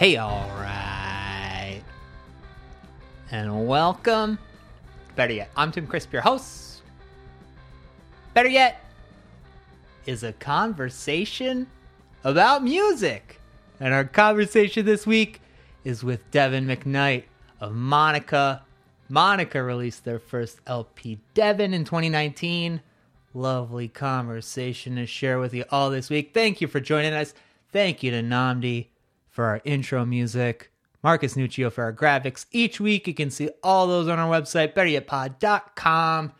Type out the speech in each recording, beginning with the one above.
Hey, alright. And welcome. Better yet, I'm Tim Crisp, your host. Better yet, is a conversation about music. And our conversation this week is with Devin McKnight of Monica. Monica released their first LP, Devin, in 2019. Lovely conversation to share with you all this week. Thank you for joining us. Thank you to Nnamdi for our intro music, Marcus Nuccio for our graphics. Each week you can see all those on our website, betteryetpod.com.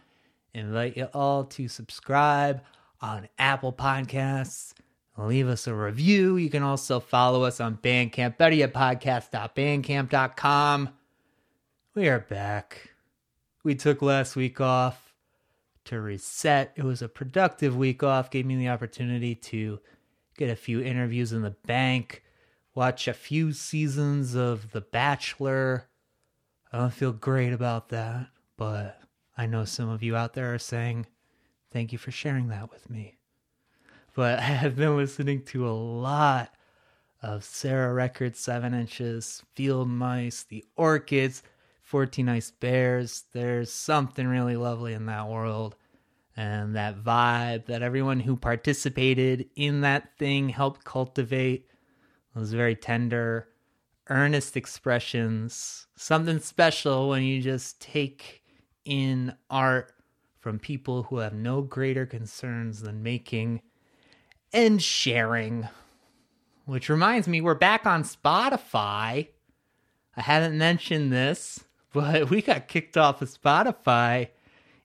Invite you all to subscribe on Apple Podcasts. Leave us a review. You can also follow us on Bandcamp, betteryetpodcast.bandcamp.com. We are back. We took last week off to reset. It was a productive week off, gave me the opportunity to get a few interviews in the bank watch a few seasons of The Bachelor. I don't feel great about that, but I know some of you out there are saying, thank you for sharing that with me. But I have been listening to a lot of Sarah Records 7 inches, Field Mice, The Orchids, 14 Iced Bears. There's something really lovely in that world. And that vibe that everyone who participated in that thing helped cultivate those very tender, earnest expressions. Something special when you just take in art from people who have no greater concerns than making and sharing. Which reminds me, we're back on Spotify. I haven't mentioned this, but we got kicked off of Spotify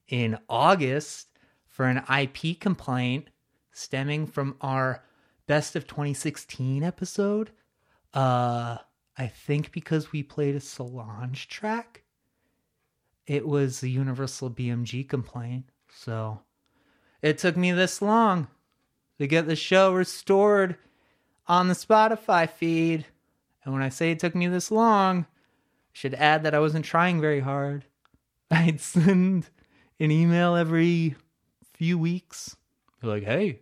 in August for an IP complaint stemming from our best of 2016 episode. Uh, I think because we played a Solange track, it was the Universal BMG complaint. So it took me this long to get the show restored on the Spotify feed. And when I say it took me this long, I should add that I wasn't trying very hard. I'd send an email every few weeks. Like, hey,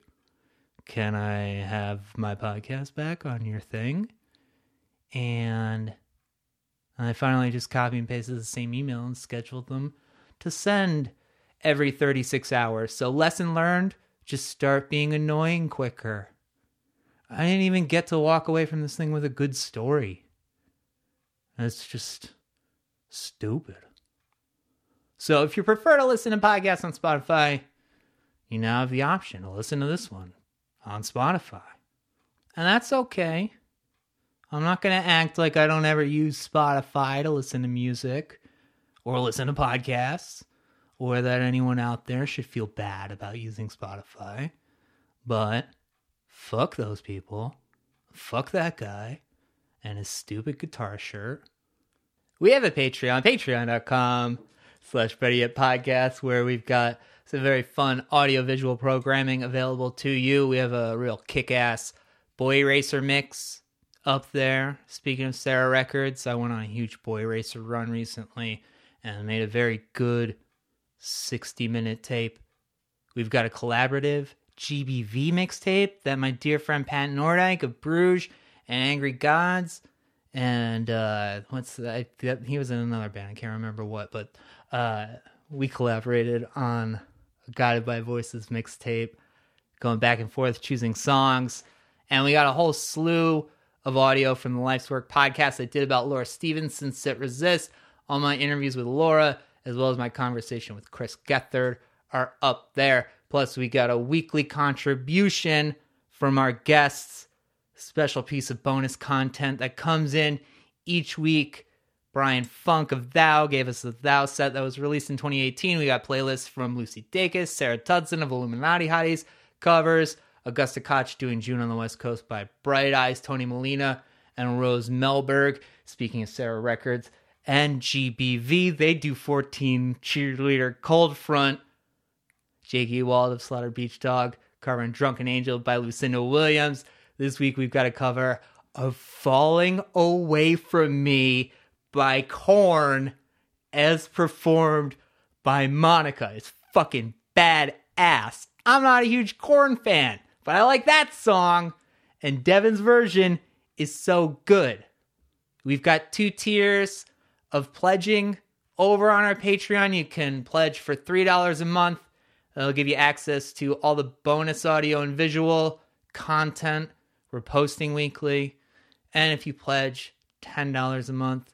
can I have my podcast back on your thing? And I finally just copy and pasted the same email and scheduled them to send every 36 hours. So, lesson learned just start being annoying quicker. I didn't even get to walk away from this thing with a good story. That's just stupid. So, if you prefer to listen to podcasts on Spotify, you now have the option to listen to this one on Spotify. And that's okay. I'm not going to act like I don't ever use Spotify to listen to music or listen to podcasts or that anyone out there should feel bad about using Spotify. But fuck those people. Fuck that guy and his stupid guitar shirt. We have a Patreon, patreon.com slash Better Yet Podcast, where we've got some very fun audio-visual programming available to you. We have a real kick-ass Boy Racer mix up there. Speaking of Sarah Records, I went on a huge Boy Racer run recently and made a very good 60-minute tape. We've got a collaborative GBV mixtape that my dear friend Pat Nordyke of Bruges and Angry Gods and uh what's that he was in another band i can't remember what but uh we collaborated on Guided by Voices mixtape, going back and forth, choosing songs. And we got a whole slew of audio from the Life's Work podcast I did about Laura Stevenson, Sit Resist. All my interviews with Laura, as well as my conversation with Chris Gethard, are up there. Plus, we got a weekly contribution from our guests, special piece of bonus content that comes in each week Bryan Funck of Thou gave us the Thou set that was released in 2018. We got playlists from Lucy Dacus, Sarah Tudzin of Illuminati Hotties, covers, Augusta Koch doing June on the West Coast by Bright Eyes, Tony Molina, and Rose Melberg. Speaking of Sarah Records and GBV, they do 14 cheerleader cold front. Jake Ewald of Slaughter Beach Dog, covering Drunken Angel by Lucinda Williams. This week we've got a cover of Falling Away From Me by Korn as performed by Monica. It's fucking badass. I'm not a huge Korn fan, but I like that song, and Devin's version is so good. We've got two tiers of pledging over on our Patreon. You can pledge for $3 a month. It'll give you access to all the bonus audio and visual content we're posting weekly. And if you pledge $10 a month,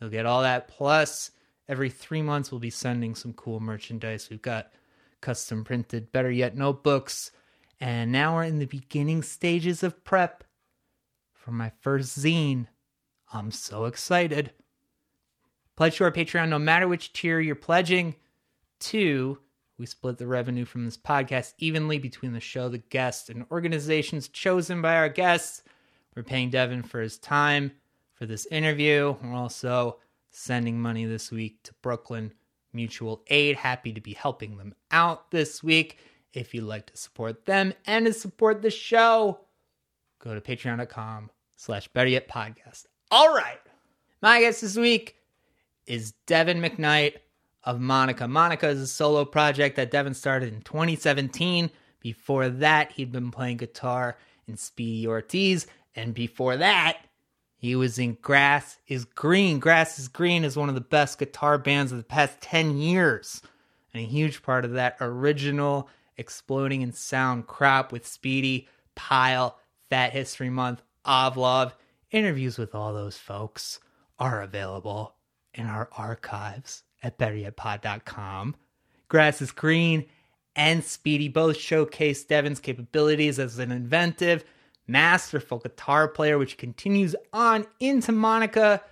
you'll get all that. Plus, every three months, we'll be sending some cool merchandise. We've got custom printed, better yet, notebooks. And now we're in the beginning stages of prep for my first zine. I'm so excited. Pledge to our Patreon no matter which tier you're pledging to. We split the revenue from this podcast evenly between the show, the guests, and organizations chosen by our guests. We're paying Devin for his time for this interview. We're also sending money this week to Brooklyn Mutual Aid. Happy to be helping them out this week. If you'd like to support them and to support the show, go to patreon.com slash better yet podcast. All right. My guest this week is Devin McKnight of Monica. Monica is a solo project that Devin started in 2017. Before that, he'd been playing guitar in Speedy Ortiz. And before that, he was in Grass is Green. Grass is Green is one of the best guitar bands of the past 10 years. And a huge part of that original exploding in sound crop with Speedy, Pile, Fat History Month, Ovlov. Interviews with all those folks are available in our archives at betteryetpod.com. Grass is Green and Speedy both showcase Devin's capabilities as an inventive, masterful guitar player, which continues on into Monica,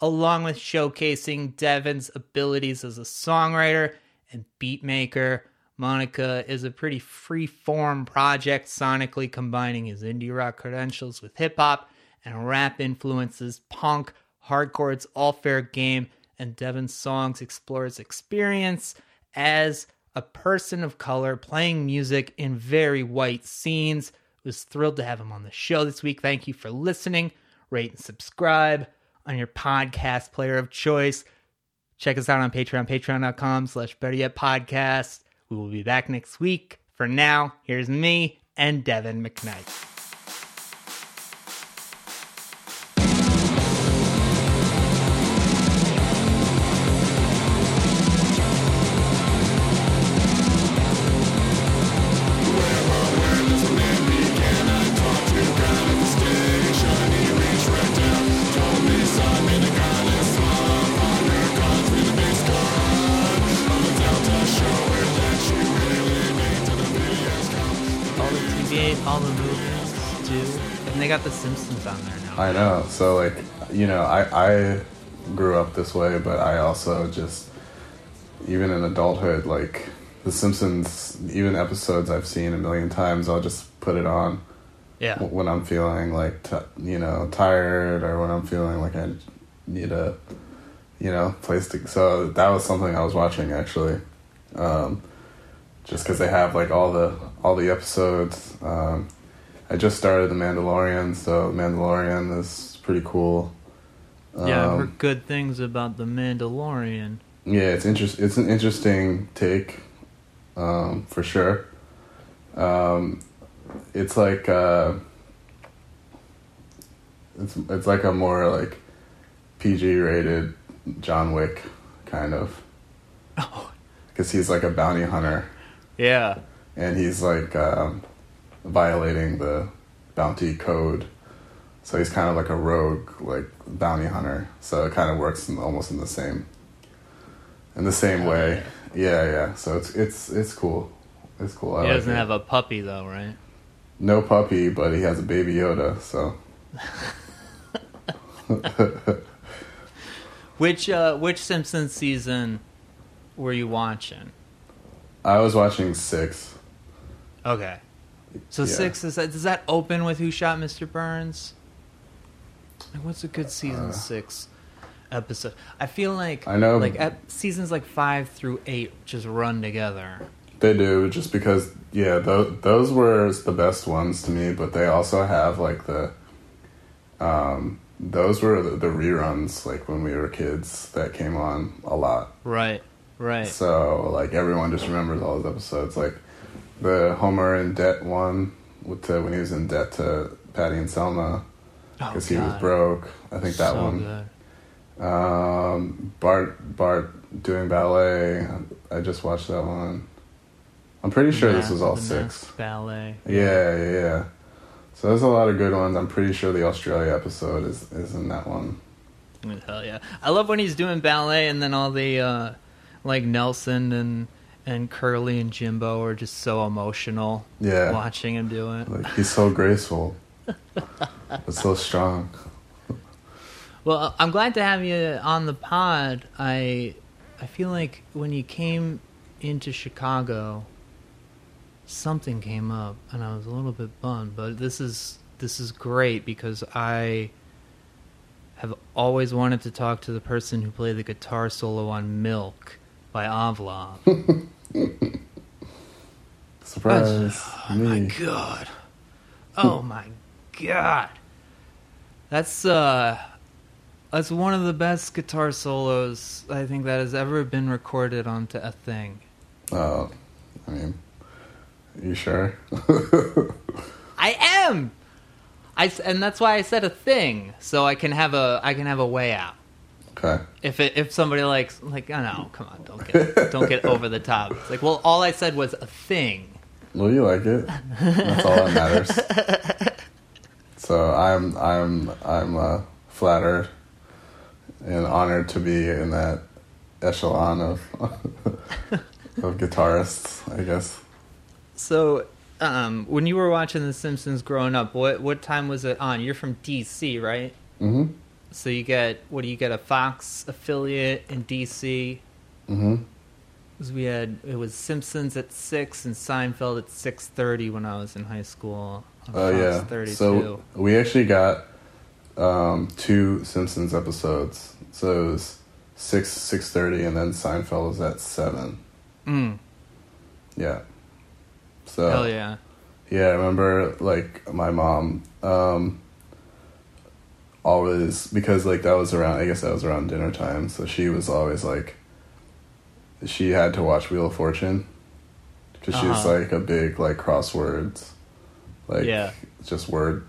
along with showcasing Devin's abilities as a songwriter and beat maker. Monica is a pretty free form project, sonically combining his indie rock credentials with hip hop and rap influences, punk, hardcore, it's all fair game. And Devin's songs explore his experience as a person of color playing music in very white scenes. Was thrilled to have him on the show this week. Thank you for listening. Rate and subscribe on your podcast player of choice. Check us out on Patreon, patreon.com slash better yet podcast. We will be back next week. For now, here's me and Devin McKnight. I know. So like, you know, I I grew up this way, but I also just even in adulthood, like The Simpsons, even episodes I've seen a million times, I'll just put it on Yeah, when I'm feeling like t- you know tired or when I'm feeling like I need a you know place to. So that was something I was watching actually, um, just because they have like all the all the episodes. Um, I just started The Mandalorian, so Mandalorian is pretty cool. yeah, I've Um, heard good things about the Mandalorian. Yeah, it's interest. It's an interesting take, um, for sure. Um, it's like uh, it's it's like a more like PG rated John Wick kind of Oh, because he's like a bounty hunter yeah, and he's like um, violating the bounty code. So he's kind of like a rogue, like bounty hunter. So it kind of works in, almost in the same, in the same Oh, way. Yeah, yeah. So it's it's it's cool. It's cool. I he like doesn't it. have a puppy though, right? no puppy, but he has a baby Yoda. So Which uh, which Simpsons season were you watching? I was watching six. Okay, so Yeah. six is that does that open with Who Shot Mr. Burns? Like, what's a good season Uh, six episode? I feel like I know- like ep- seasons like five through eight just run together. They do just because yeah, those those were the best ones to me. But they also have like the, um, those were the, the reruns like when we were kids that came on a lot. Right, right. So like everyone just remembers all those episodes, like the Homer in debt one with the, when he was in debt to Patty and Selma. Oh, because he was broke. I think that So one. Um, Bart Bart doing ballet. I just watched that one. I'm pretty sure this was all six. Ballet. Yeah, yeah, yeah. So there's a lot of good ones. I'm pretty sure the Australia episode is is in that one. Hell yeah! I love when he's doing ballet, and then all the uh, like Nelson and and Curly and Jimbo are just so emotional Yeah, watching him do it. like he's so graceful, but so strong. Well, I'm glad to have you on the pod. I I feel like when you came into Chicago, something came up, and I was a little bit bummed. But this is this is great because I have always wanted to talk to the person who played the guitar solo on "Milk" by Ovlov. Surprise Oh my me. god. Oh my god. That's uh that's one of the best guitar solos I think that has ever been recorded onto a thing. Oh, I mean, you sure? I am. I and that's why I said a thing so I can have a I can have a way out. Okay. If it, if somebody likes like oh no, come on, don't get don't get over the top. It's like, well, all I said was a thing. Well, you like it. That's all that matters. So I'm I'm I'm uh, flattered and honored to be in that echelon of of guitarists. I guess. So, um, when you were watching The Simpsons growing up, what what time was it on? You're from DC, right? Mm-hmm. So you get what do you get a Fox affiliate in DC? Mm-hmm. 'Cause we had it was Simpsons at six and Seinfeld at six thirty when I was in high school. Oh yeah. 32. So we actually got um, two Simpsons episodes. So it was six six thirty, and then Seinfeld was at seven. mm, Yeah. So hell yeah, Yeah, I remember like my mom um always because like that was around I guess that was around dinner time, so she was always like she had to watch Wheel of Fortune was Uh-huh. like a big like crosswords like Yeah. just word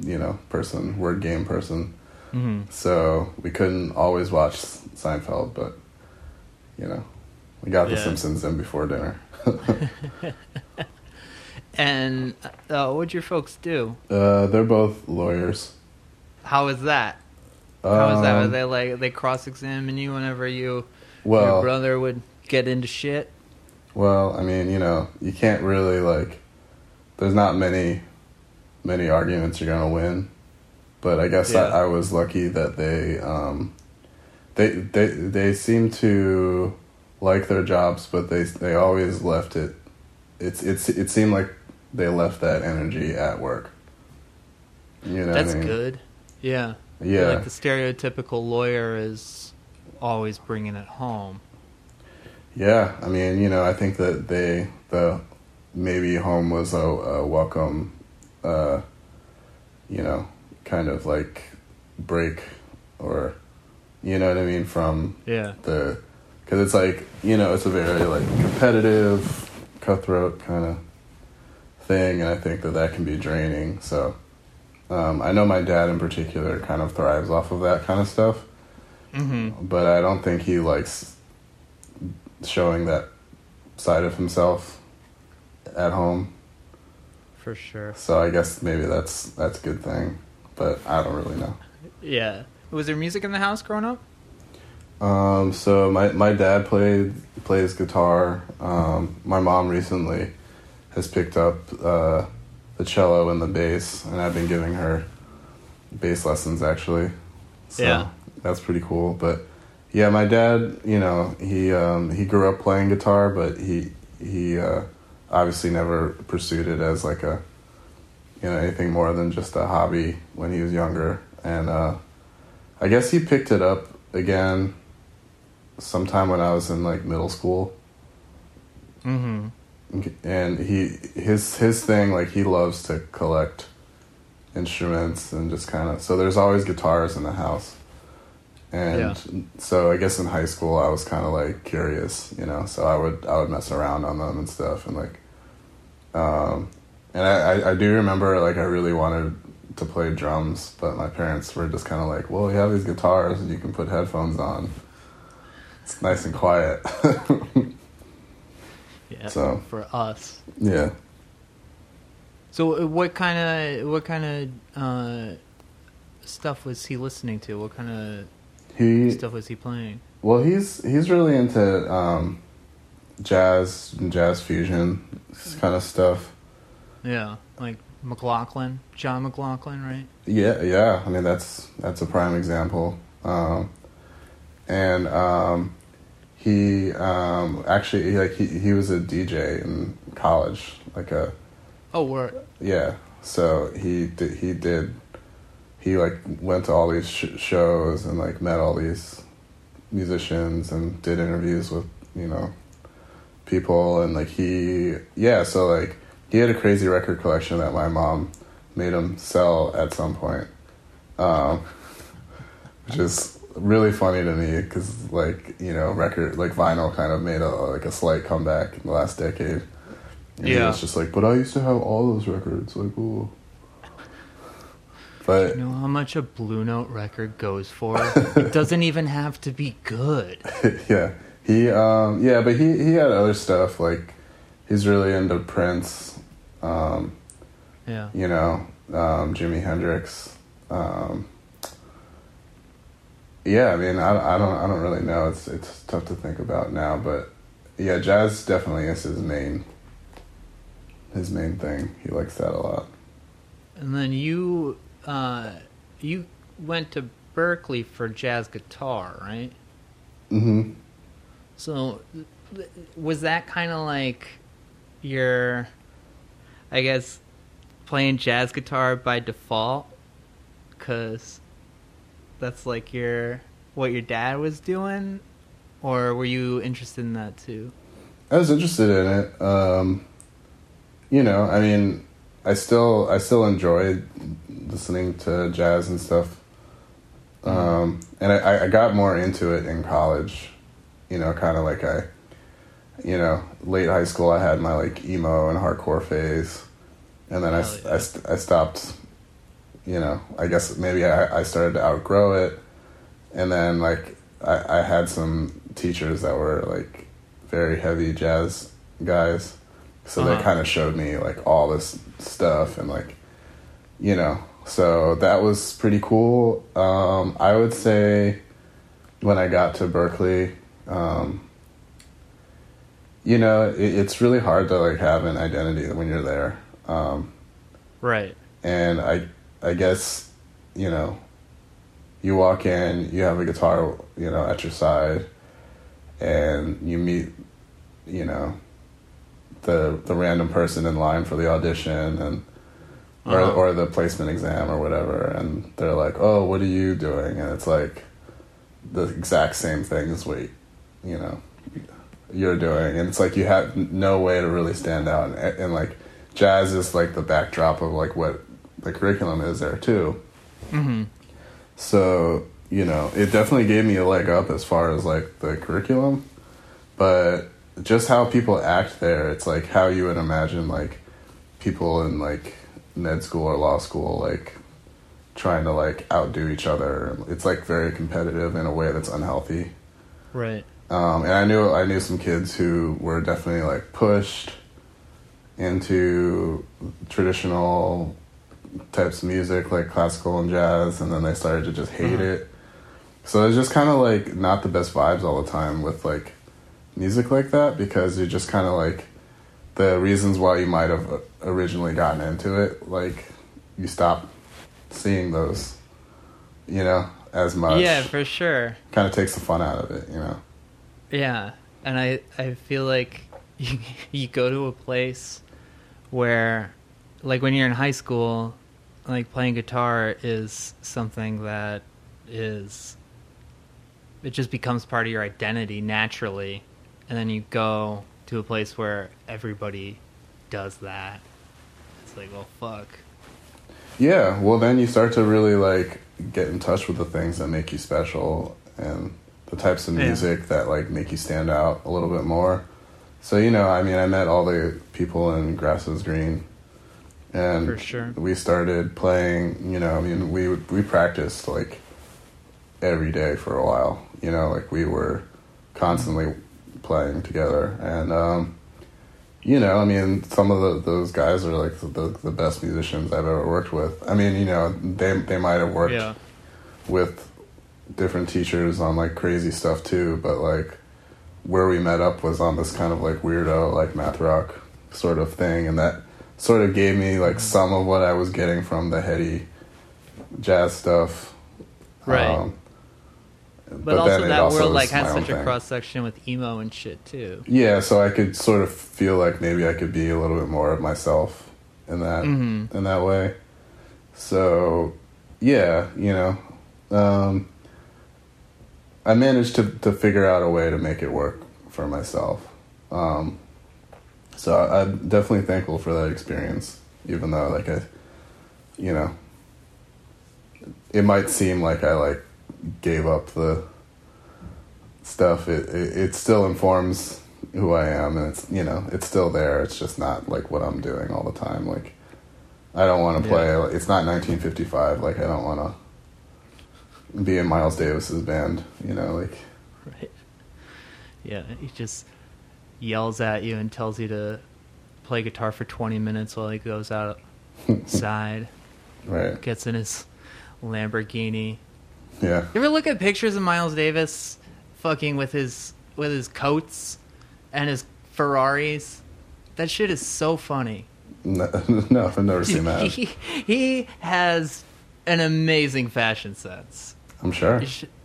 you know person, word game person. hmm So we couldn't always watch Seinfeld, but you know, we got The Simpsons in before dinner. And uh, what'd your folks do? Uh, they're both lawyers. How was that? How was that? Were Um, they like they cross examine you whenever you well, your brother would get into shit? well, I mean, you know, you can't really like. There's not many, many arguments you're gonna win, but I guess Yeah. I, I was lucky that they, um, they they they seem to like their jobs, but they they always left it. It's it's it seemed like they left that energy at work. You know, That's I mean? good. Yeah. Yeah, Like the stereotypical lawyer is always bringing it home. Yeah, I mean, you know, I think that they the maybe home was a, a welcome, uh, you know, kind of like break, or you know what I mean from Yeah. the because it's like you know it's a very like competitive, cutthroat kind of thing, and I think that that can be draining. So. Um, I know my dad in particular kind of thrives off of that kind of stuff Mm-hmm. but I don't think he likes showing that side of himself at home. For sure. So I guess maybe that's that's a good thing, but I don't really know. Yeah. Was there music in the house growing up? Um, so my my dad played plays guitar. Um, my mom recently has picked up uh, the cello and the bass, and I've been giving her bass lessons actually. So Yeah. that's pretty cool. But yeah, my dad, you know, he um, he grew up playing guitar, but he he uh, obviously never pursued it as like a you know anything more than just a hobby when he was younger, and uh, I guess he picked it up again sometime when I was in like middle school Mm-hmm. And he his his thing like he loves to collect instruments and just kind of so there's always guitars in the house and Yeah. so i guess in high school i was kind of like curious you know so i would i would mess around on them and stuff and like um and i i, I do remember like i really wanted to play drums, but my parents were just kind of like, "Well, you have these guitars, and you can put headphones on. It's nice and quiet." Yeah. So- for us. yeah. So uh, what kind of what kind of uh, stuff was he listening to? What kind of He stuff was he playing? well, he's he's really into um, jazz and jazz fusion kind of stuff. Yeah, like McLaughlin, John McLaughlin, right? Yeah, yeah. I mean, that's that's a prime example. Um, and um, he um, actually he, like he he was a DJ in college, like a Oh, word. yeah. So he did he did he like went to all these sh- shows and like met all these musicians and did interviews with you know people and like he yeah so like he had a crazy record collection that my mom made him sell at some point um which is really funny to me because like you know record like vinyl kind of made a like a slight comeback in the last decade and Yeah. it's just like but i used to have all those records like ooh but You know how much a Blue Note record goes for? it doesn't even have to be good. yeah, he um yeah, but he he had other stuff like he's really into Prince, um, Yeah. you know, um, Jimi Hendrix. Um, yeah, I mean, I, I don't I don't really know. It's it's tough to think about now, but yeah, jazz definitely is his main his main thing. He likes that a lot. And then you uh, you went to Berklee for jazz guitar, right? Mm hmm So was that kind of like your I guess playing jazz guitar by default cuz that's like your what your dad was doing or were you interested in that too? I was interested in it. Um, you know, I mean, I still I still enjoyed listening to jazz and stuff. Um, and I, I got more into it in college. You know, kind of like I, you know, late high school I had my like emo and hardcore phase, and then I, yeah. I, I stopped. You know, I guess maybe I, I started to outgrow it, and then like I, I had some teachers that were like very heavy jazz guys, so they Uh-huh. kind of showed me like all this stuff and like, you know, so that was pretty cool. Um, I would say when I got to Berklee, um, you know, it, it's really hard to like have an identity when you're there. Um, Right. and I I guess you know you walk in you have a guitar you know at your side and you meet you know the the random person in line for the audition and or Uh-huh. or the placement exam or whatever and they're like oh what are you doing? And it's like the exact same thing as what you know you're doing. And it's like you have no way to really stand out. And, and like jazz is like the backdrop of like what the curriculum is there too Mhm. so you know it definitely gave me a leg up as far as like the curriculum but just how people act there it's like how you would imagine like people in like med school or law school like trying to like outdo each other it's like very competitive in a way that's unhealthy Right. um, and I knew I knew some kids who were definitely like pushed into traditional types of music like classical and jazz, and then they started to just hate Mhm. it. So it's just kind of like not the best vibes all the time with like music like that because you're just kind of like the reasons why you might have originally gotten into it, like you stop seeing those, you know, as much. Yeah, for sure. kind of takes the fun out of it, you know. Yeah, and I I feel like you you go to a place where, like when you're in high school, like playing guitar is something that is it just becomes part of your identity naturally, and then you go to a place where everybody does that. It's like, well, fuck. Yeah, well, then you start to really like get in touch with the things that make you special and the types of Yeah. music that like make you stand out a little bit more. So you know, I mean, I met all the people in Grass is Green, and For sure. we started playing. You know, I mean, we we practiced like every day for a while. You know, like we were constantly playing together, and um, you know, I mean, some of the, those guys are like the, the best musicians I've ever worked with. I mean, you know, they they might have worked Yeah. with different teachers on like crazy stuff too, but like where we met up was on this kind of like weirdo like math rock sort of thing, and that sort of gave me like some of what I was getting from the heady jazz stuff. Right. Um, But, also then that also world like had such a cross section with emo and shit too. Yeah, so I could sort of feel like maybe I could be a little bit more of myself in that Mhm. in that way. So, yeah, you know, um, I managed to to figure out a way to make it work for myself. Um, so I'm definitely thankful for that experience, even though like I, you know, it might seem like I like gave up the stuff. It, it it still informs who I am, and it's you know it's still there. It's just not like what I'm doing all the time. Like I don't want to play. It's not 1955. Like I don't want to be in Miles Davis's band. You know, like Right. Yeah, he just yells at you and tells you to play guitar for 20 minutes while he goes outside, right? gets in his Lamborghini. Yeah, You ever look at pictures of Miles Davis fucking with his with his coats and his Ferraris? That shit is so funny. no, no I've never seen that. He, he has an amazing fashion sense. I'm sure.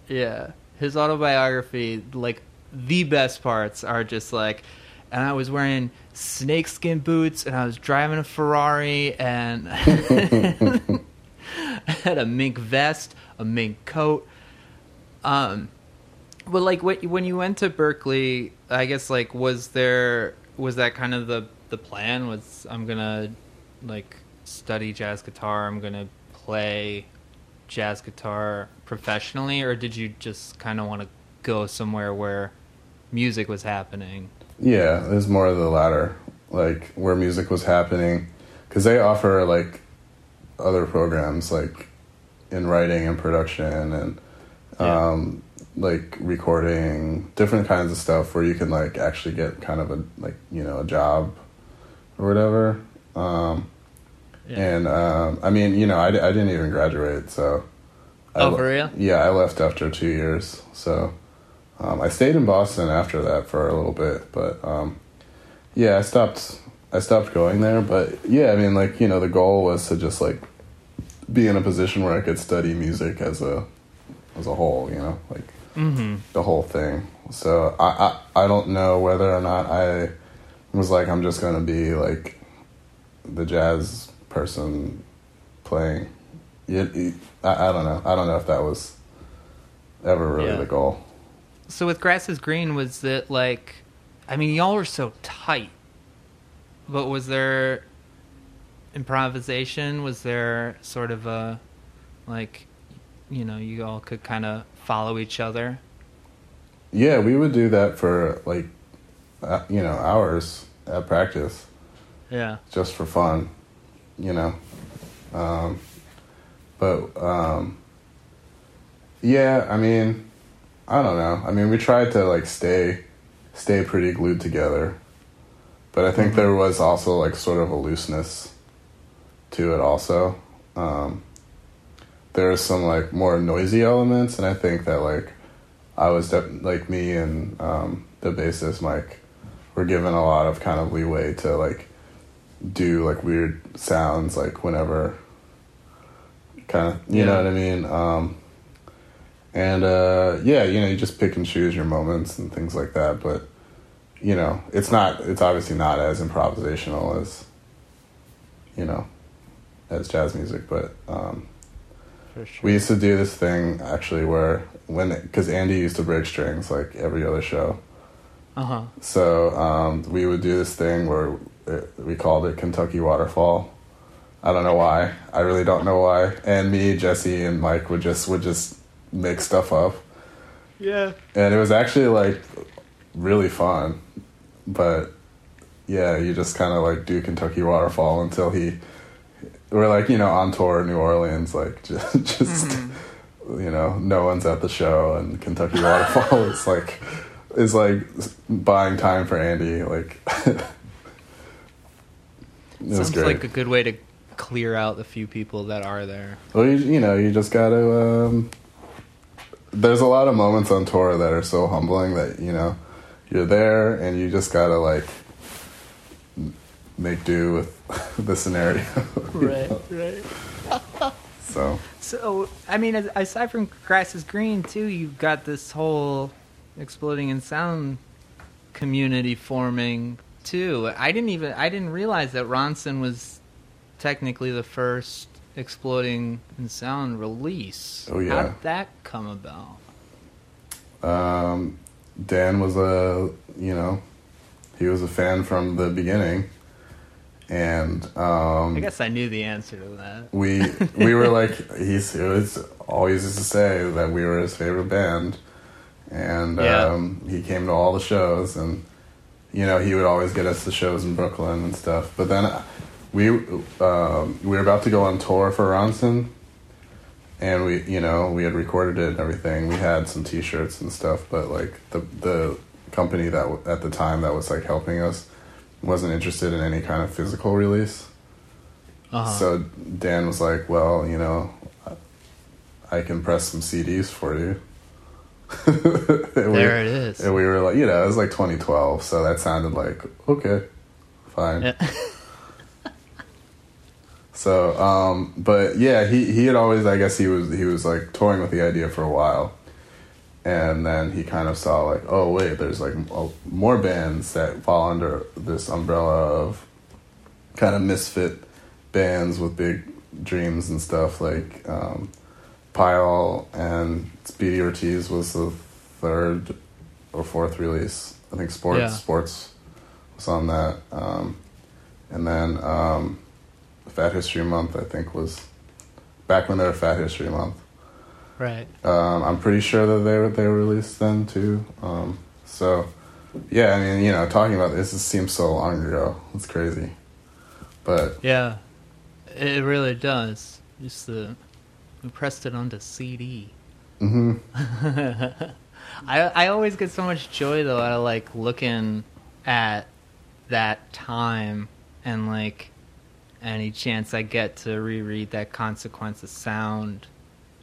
Yeah, his autobiography, like the best parts are just like, and I was wearing snakeskin boots, and I was driving a Ferrari, and I had a mink vest, a mink coat. Um, but like when you went to Berklee, I guess like was there was that kind of the the plan? Was I'm gonna like study jazz guitar? I'm gonna play jazz guitar professionally, or did you just kind of want to go somewhere where music was happening? Yeah, it was more of the latter, like where music was happening, because they offer like other programs like in writing and production and Yeah. um, like recording different kinds of stuff where you can like actually get kind of a like you know a job or whatever. Um, And um, I mean, you know, I, I didn't even graduate, so. Oh, le- for real? Yeah, I left after two years. So um, I stayed in Boston after that for a little bit, but um, yeah, I stopped. I stopped going there, but yeah, I mean, like you know, the goal was to just like be in a position where I could study music as a as a whole, you know, like mm-hmm. the whole thing. So I, I I don't know whether or not I was like I'm just gonna be like the jazz person playing. It, it, I, I don't know. I don't know if that was ever really Yeah. the goal. So with Grass is Green, was it like, I mean, y'all were so tight, but was there improvisation? Was there sort of a, like, you know, you all could kind of follow each other? Yeah, we would do that for like uh, you know hours at practice. Yeah. just for fun, you know. Um, but um, yeah, I mean, I don't know. I mean, we tried to like stay stay pretty glued together, but I think Mhm. there was also like sort of a looseness to it. Also, um, there are some like more noisy elements, and I think that like I was def- like me and um, the bassist Mike were given a lot of kind of leeway to like do like weird sounds like whenever kind of you know what I mean um and uh yeah you know you just pick and choose your moments and things like that but you know it's not it's obviously not as improvisational as you know as jazz music but um sure. we used to do this thing actually where when because Andy used to break strings like every other show Uh huh. so um, we would do this thing where uh, we called it Kentucky Waterfall. I don't know why. I really don't know why. And me, Jesse, and Mike would just would just make stuff up, Yeah. and it was actually like really fun. But yeah, you just kind of like do Kentucky Waterfall until he we're like you know on tour in New Orleans, like just just you know no one's at the show, and Kentucky Waterfall is like is like buying time for Andy. Like it was Sounds great. like a good way to clear out the few people that are there. Well, you, you know, you just gotta. Um, there's a lot of moments on tour that are so humbling that you know you're there and you just gotta like make do with the scenario. know? right. So So, I mean, aside from Grass is Green, too, you've got this whole exploding in sound community forming, too. I didn't even, I didn't realize that Ronson was technically the first exploding in sound release. Oh, yeah. How did that come about? um, Dan was a you know he was a fan from the beginning, and um, I guess I knew the answer to that. we we were like he's it was always used to say that we were his favorite band and Yeah. um, he came to all the shows and you know he would always get us the shows in Brooklyn and stuff but then we um, we were about to go on tour for Ronson and we you know we had recorded it and everything we had some t-shirts and stuff but like the the company that w- at the time that was like helping us wasn't interested in any kind of physical release Uh-huh. so Dan was like, "Well, you know, I can press some CDs for you." And we- there it is. And we were like, you know, it was like 2012, so that sounded like okay, fine. Yeah. So, um, but yeah, he he had always, I guess, he was he was like toying with the idea for a while, and then he kind of saw like, oh wait, there's like more bands that fall under this umbrella of kind of misfit bands with big dreams and stuff. Like um, Pile and Speedy Ortiz was the third or fourth release. I think Sports Yeah. Sports was on that, um, and then. Um, Fat History Month, I think, was back when they were Fat History Month. right. Um, I'm pretty sure that they were they were released then too. Um, so, yeah, I mean, you know, talking about this, it seems so long ago. It's crazy, but Yeah, it really does. Just the we pressed it onto CD. Mm-hmm. I I always get so much joy though out of like looking at that time and like any chance I get to reread that consequence of sound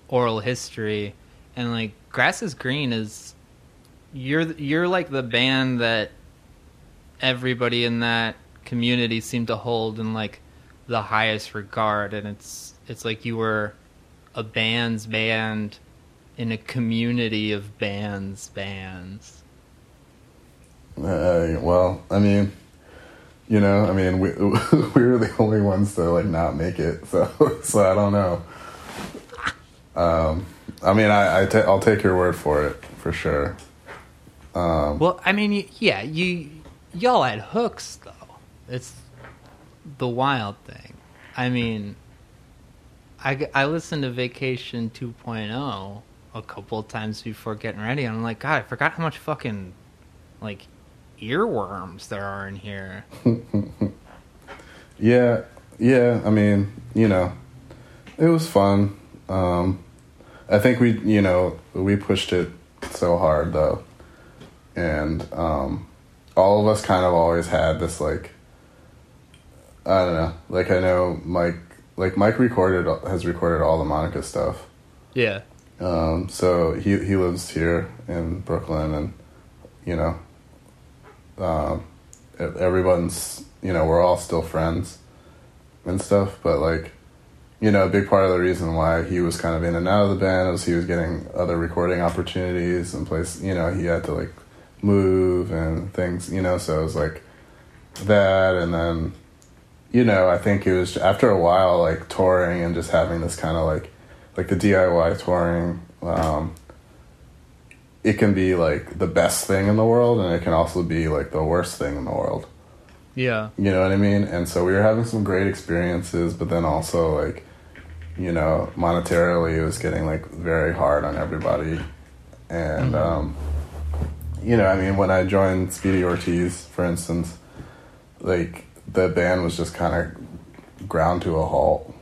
oral history and like grass is green is you're you're like the band that everybody in that community seemed to hold in like the highest regard and it's it's like you were a band's band in a community of bands bands. Uh, well, I mean, you know, I mean, we we were the only ones to like not make it, so so I don't know. Um, I mean, I, I ta- I'll take your word for it for sure. Um, well i mean yeah you y'all had hooks though it's the wild thing i mean I I listened to vacation 2.0 a couple times before getting ready and i'm like god i forgot how much fucking like earworms there are in here Yeah, yeah. I mean, you know, it was fun. Um, I think we, you know, we pushed it so hard though, and um, all of us kind of always had this like, I don't know. Like I know Mike, like Mike recorded has recorded all the Monica stuff. yeah Um, so he he lives here in Brooklyn, and you know, e- everyone's you know we're all still friends and stuff. But like, you know, a big part of the reason why he was kind of in and out of the band was he was getting other recording opportunities and place. You know, he had to like move and things. You know, so it was like that, and then you know, I think it was after a while like touring and just having this kind of like like the DIY touring, um, it can be like the best thing in the world, and it can also be like the worst thing in the world. yeah You know what I mean? And so we were having some great experiences, but then also like, you know, monetarily it was getting like very hard on everybody. And um, you know, I mean, when I joined Speedy Ortiz, for instance, like the band was just kind of ground to a halt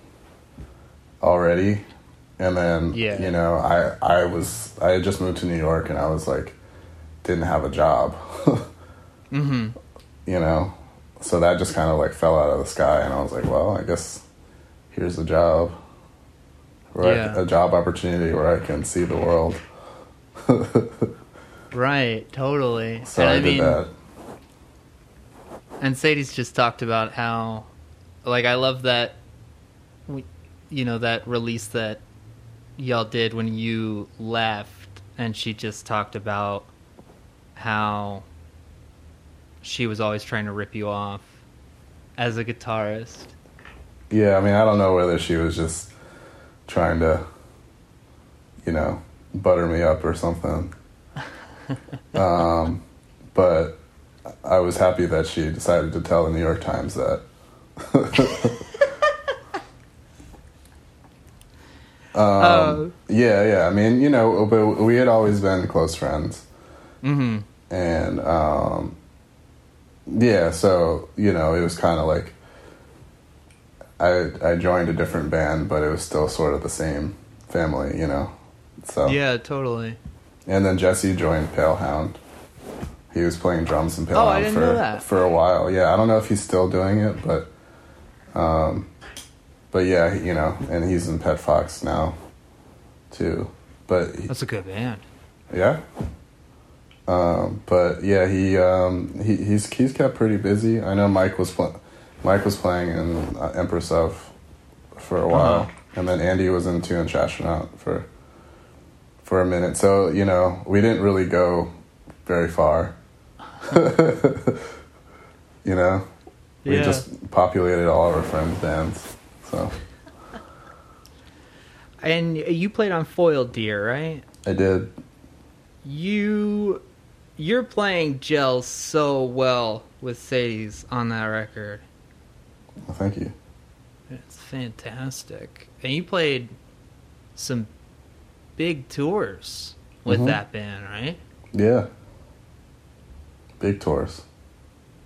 already. And then, Yeah. you know, I, I was, I had just moved to New York and I was like, didn't have a job, Mm-hmm. you know? So that just kind of like fell out of the sky. And I was like, well, I guess here's a job, right? Yeah. A job opportunity where I can see the world. Right, totally. So and I, I, did mean, that. and Sadie's just talked about how, like, I love that, we, you know, that release that y'all did when you left, and she just talked about how she was always trying to rip you off as a guitarist. Yeah, I mean, I don't know whether she was just trying to, you know, butter me up or something. um, but I was happy that she decided to tell the New York Times that. um, Uh, yeah, yeah. I mean, you know, but we had always been close friends, mm-hmm. and um, yeah, so you know, it was kind of like I I joined a different band, but it was still sort of the same family, you know. So Yeah, totally. and then Jesse joined Palehound. He was playing drums in Pale Oh, Hound for know that. for a while. Yeah, I don't know if he's still doing it, but um, but yeah, you know, and he's in Pet Fox now too. But he- That's a good band. yeah. Um, but yeah, he um, he he's he's kept pretty busy. I know Mike was pl- Mike was playing in uh, Empress of for a while, Uh-huh. and then Andy was in Two Inch Astronaut for for a minute. So you know, we didn't really go very far. you know, we Yeah. just populated all of our friends' bands. So And you played on Foil Deer, right? I did. You you're playing gel so well with Sadie's on that record. Well, thank you. It's fantastic. And you played some big tours with Mhm. that band, right? Yeah. Big tours.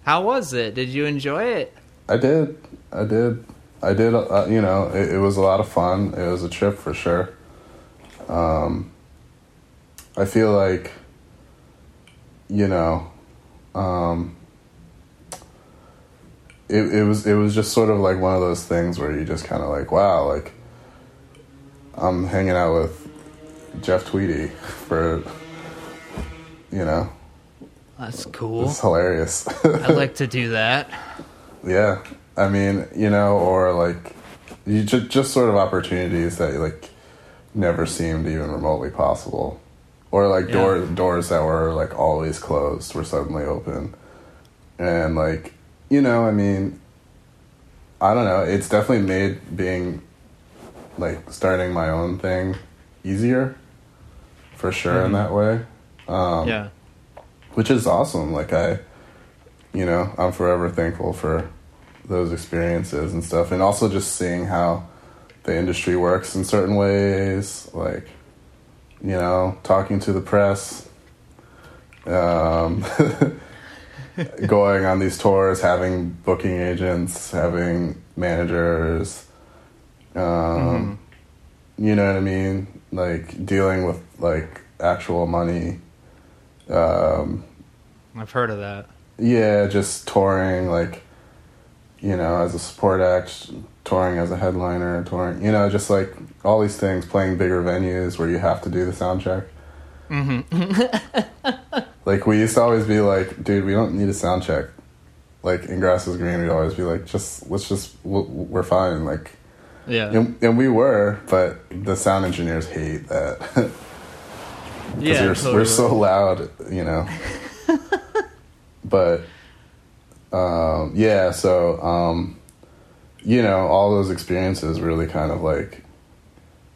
How was it? Did you enjoy it? I did. I did. I did. Uh, you know, it, it was a lot of fun. It was a trip for sure. Um, I feel like, you know, um, it it was it was just sort of like one of those things where you just kind of like, wow, like I'm hanging out with Jeff Tweedy for, you know, That's cool. it's hilarious. I'd like to do that. Yeah, I mean, you know, or like you just just sort of opportunities that like never seemed even remotely possible, or like Yeah. door doors that were like always closed were suddenly open, and like you know, I mean, I don't know. It's definitely made being like starting my own thing easier, for sure in Mhm. that way. Um, yeah. which is awesome. Like I, you know, I'm forever thankful for those experiences and stuff, and also just seeing how the industry works in certain ways, like you know, talking to the press, um, going on these tours, having booking agents, having managers, um, you know what I mean, like dealing with like actual money. Um, I've heard of that. yeah, just touring, like, you know, as a support act, touring as a headliner, touring, you know, just like all these things, playing bigger venues where you have to do the sound check. Mm-hmm. Like, we used to always be like, dude, we don't need a sound check. Like, in Grass is Green, we'd always be like, just, let's just, we're fine. Like, Yeah. and, and we were, but the sound engineers hate that. Because yeah. we're, totally. we're so loud, you know. but um, yeah, so um, you know, all those experiences really kind of like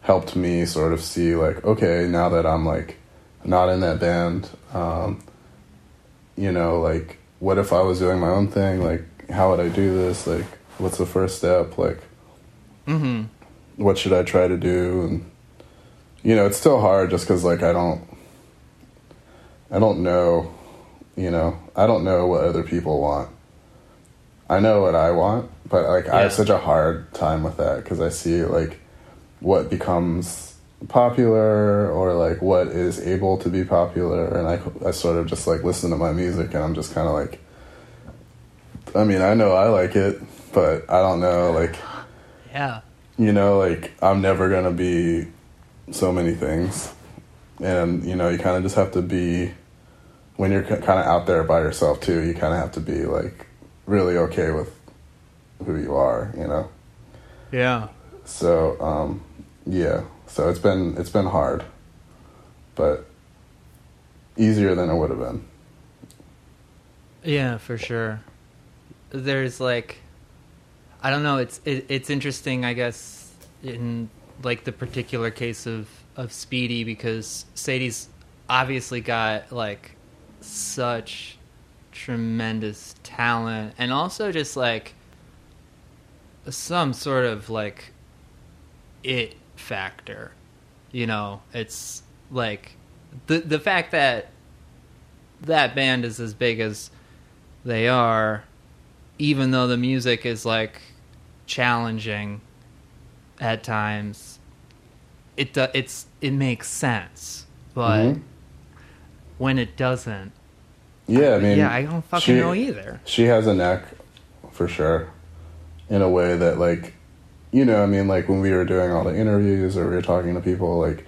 helped me sort of see like, okay, now that I'm like not in that band, um, you know, like what if I was doing my own thing? Like, how would I do this? Like, what's the first step? Like, Mhm. what should I try to do? And you know, it's still hard just because like I don't, I don't know, you know, I don't know what other people want. I know what I want, but like I have such a hard time with that because I see like what becomes popular or like what is able to be popular, and I I sort of just like listen to my music and I'm just kind of like, I mean I know I like it, but I don't know like Yeah. you know like I'm never gonna be so many things, and you know you kind of just have to be when you're kind of out there by yourself too. You kind of have to be like really okay with who you are, you know. Yeah. So um, yeah, so it's been it's been hard, but easier than it would have been. Yeah, for sure. There's like, I don't know. It's it, it's interesting, I guess, in like the particular case of of Speedy because Sadie's obviously got like such tremendous talent and also just like some sort of like it factor. You know, it's like the the fact that that band is as big as they are, even though the music is like challenging at times. It do, it's it makes sense, but Mhm. when it doesn't, Yeah, I mean, yeah, I don't fucking she- know either. She has a knack for sure, in a way that like, you know, I mean, like when we were doing all the interviews or we were talking to people, like,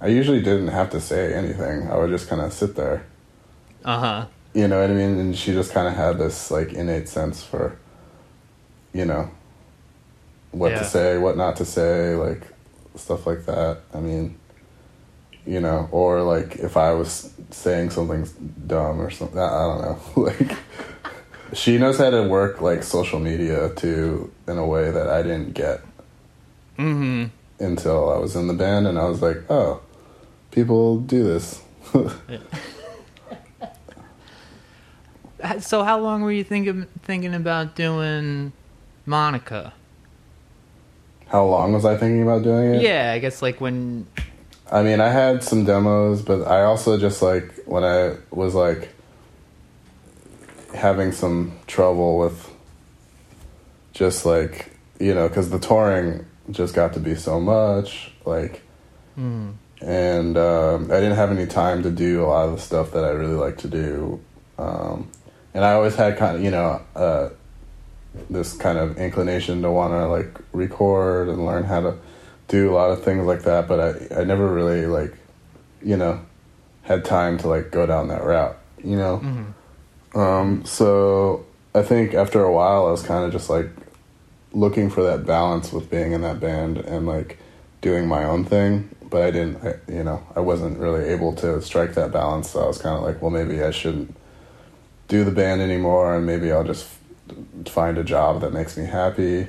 I usually didn't have to say anything. I would just kind of sit there. Uh huh. You know what I mean? And she just kind of had this like innate sense for, you know, what Yeah. to say, what not to say, like stuff like that. I mean, you know, or like if I was saying something dumb or something, I don't know. like, she knows how to work like social media too in a way that I didn't get Mm until I was in the band, and I was like, oh, people do this. So how long were you thinking thinking about doing Maneka? How long was I thinking about doing it? Yeah, I guess like when. I mean, I had some demos, but I also just like when I was like having some trouble with just like, you know, because the touring just got to be so much, like, Hmm. and um, I didn't have any time to do a lot of the stuff that I really like to do. Um, and I always had kind of, you know, uh, this kind of inclination to want to like record and learn how to do a lot of things like that, but I, I never really like, you know, had time to like go down that route, you know? Mhm. Um, so I think after a while, I was kind of just like looking for that balance with being in that band and like doing my own thing. But I didn't, I, you know, I wasn't really able to strike that balance. So I was kind of like, well, maybe I shouldn't do the band anymore, and maybe I'll just f- find a job that makes me happy.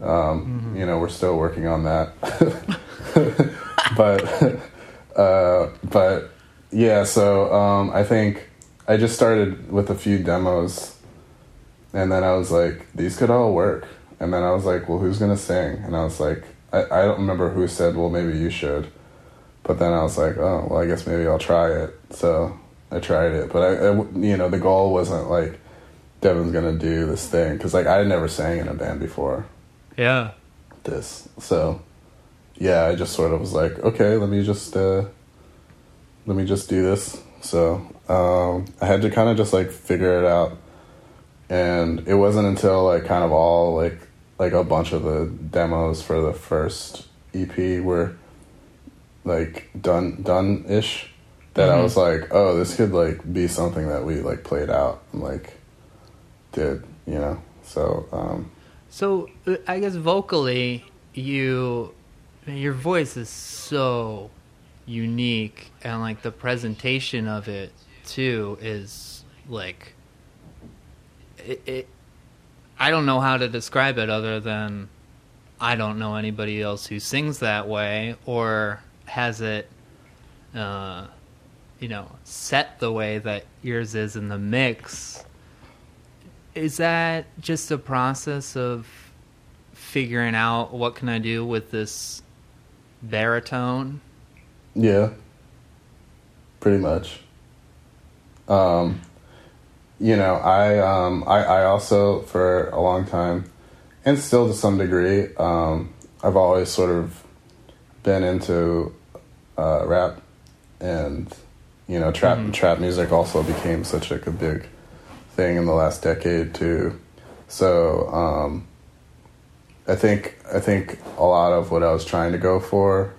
Um, You know, we're still working on that, but uh, but yeah. So um, I think I just started with a few demos, and then I was like, these could all work. And then I was like, well, who's gonna sing? And I was like, I, I don't remember who said, well, maybe you should. But then I was like, oh, well, I guess maybe I'll try it. So I tried it, but I, I you know, the goal wasn't like Devin's gonna do this thing because like I had never sang in a band before Yeah. this. So yeah, I just sort of was like, okay, let me just uh let me just do this. So um I had to kind of just like figure it out. And it wasn't until like kind of all like like a bunch of the demos for the first EP were like done done ish that I Mhm. was like, oh, this could like be something that we like played out and like did, you know. So um So uh, I guess vocally, you, your voice is so unique, and like the presentation of it too is like, it. it I don't know how to describe it other than I don't know anybody else who sings that way or has it, uh, you know, set the way that yours is in the mix. Is that just a process of figuring out what can I do with this baritone? Yeah. Pretty much. Um, you know, I, um, I, I also, for a long time, and still to some degree. Um, I've always sort of been into uh, rap, and you know, trap Mhm. trap music also became such like a big thing in the last decade too. So um, I think I think a lot of what I was trying to go for,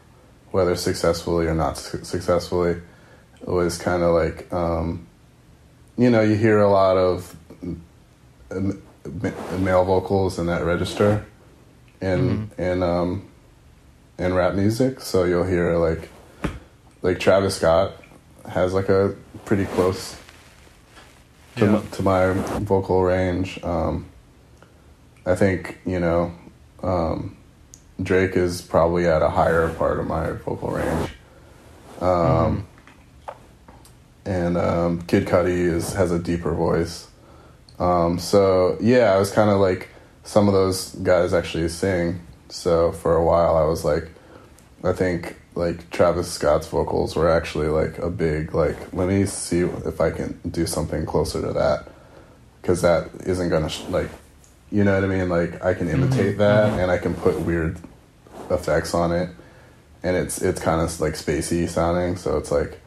whether successfully or not su- successfully, was kind of like um, you know you hear a lot of um, ma- male vocals in that register in in um, in rap music. So you'll hear like like Travis Scott has like a pretty close to, Yeah. to my vocal range. Um, I think you know um, Drake is probably at a higher part of my vocal range. Um, And um, Kid Cudi is has a deeper voice. Um, so yeah, I was kind of like some of those guys actually sing. So for a while, I was like, I think like Travis Scott's vocals were actually like a big like. Let me see if I can do something closer to that, because that isn't gonna sh- like, you know what I mean. Like I can mm-hmm. imitate that, mm-hmm. and I can put weird effects on it, and it's it's kind of like spacey sounding. So it's like,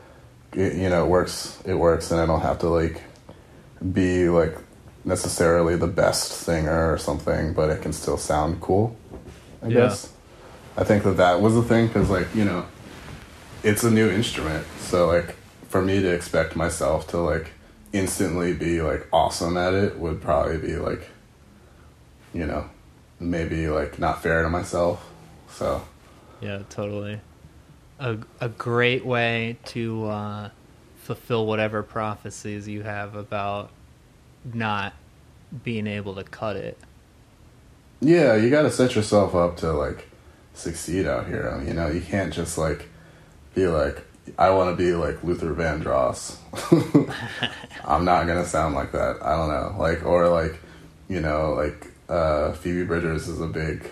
it, you know, it works. It works, and I don't have to like be like necessarily the best singer or something, but it can still sound cool. I Yeah. guess. I think that that was the thing because, like, you know, it's a new instrument, so like for me to expect myself to like instantly be like awesome at it would probably be like, you know, maybe like not fair to myself. So Yeah, totally. A a great way to uh, fulfill whatever prophecies you have about not being able to cut it. yeah, you got to set yourself up to like succeed out here. You know, you can't just like be like, I want to be like Luther Vandross. I'm not gonna sound like that. I don't know, like or like, you know, like uh, Phoebe Bridgers is a big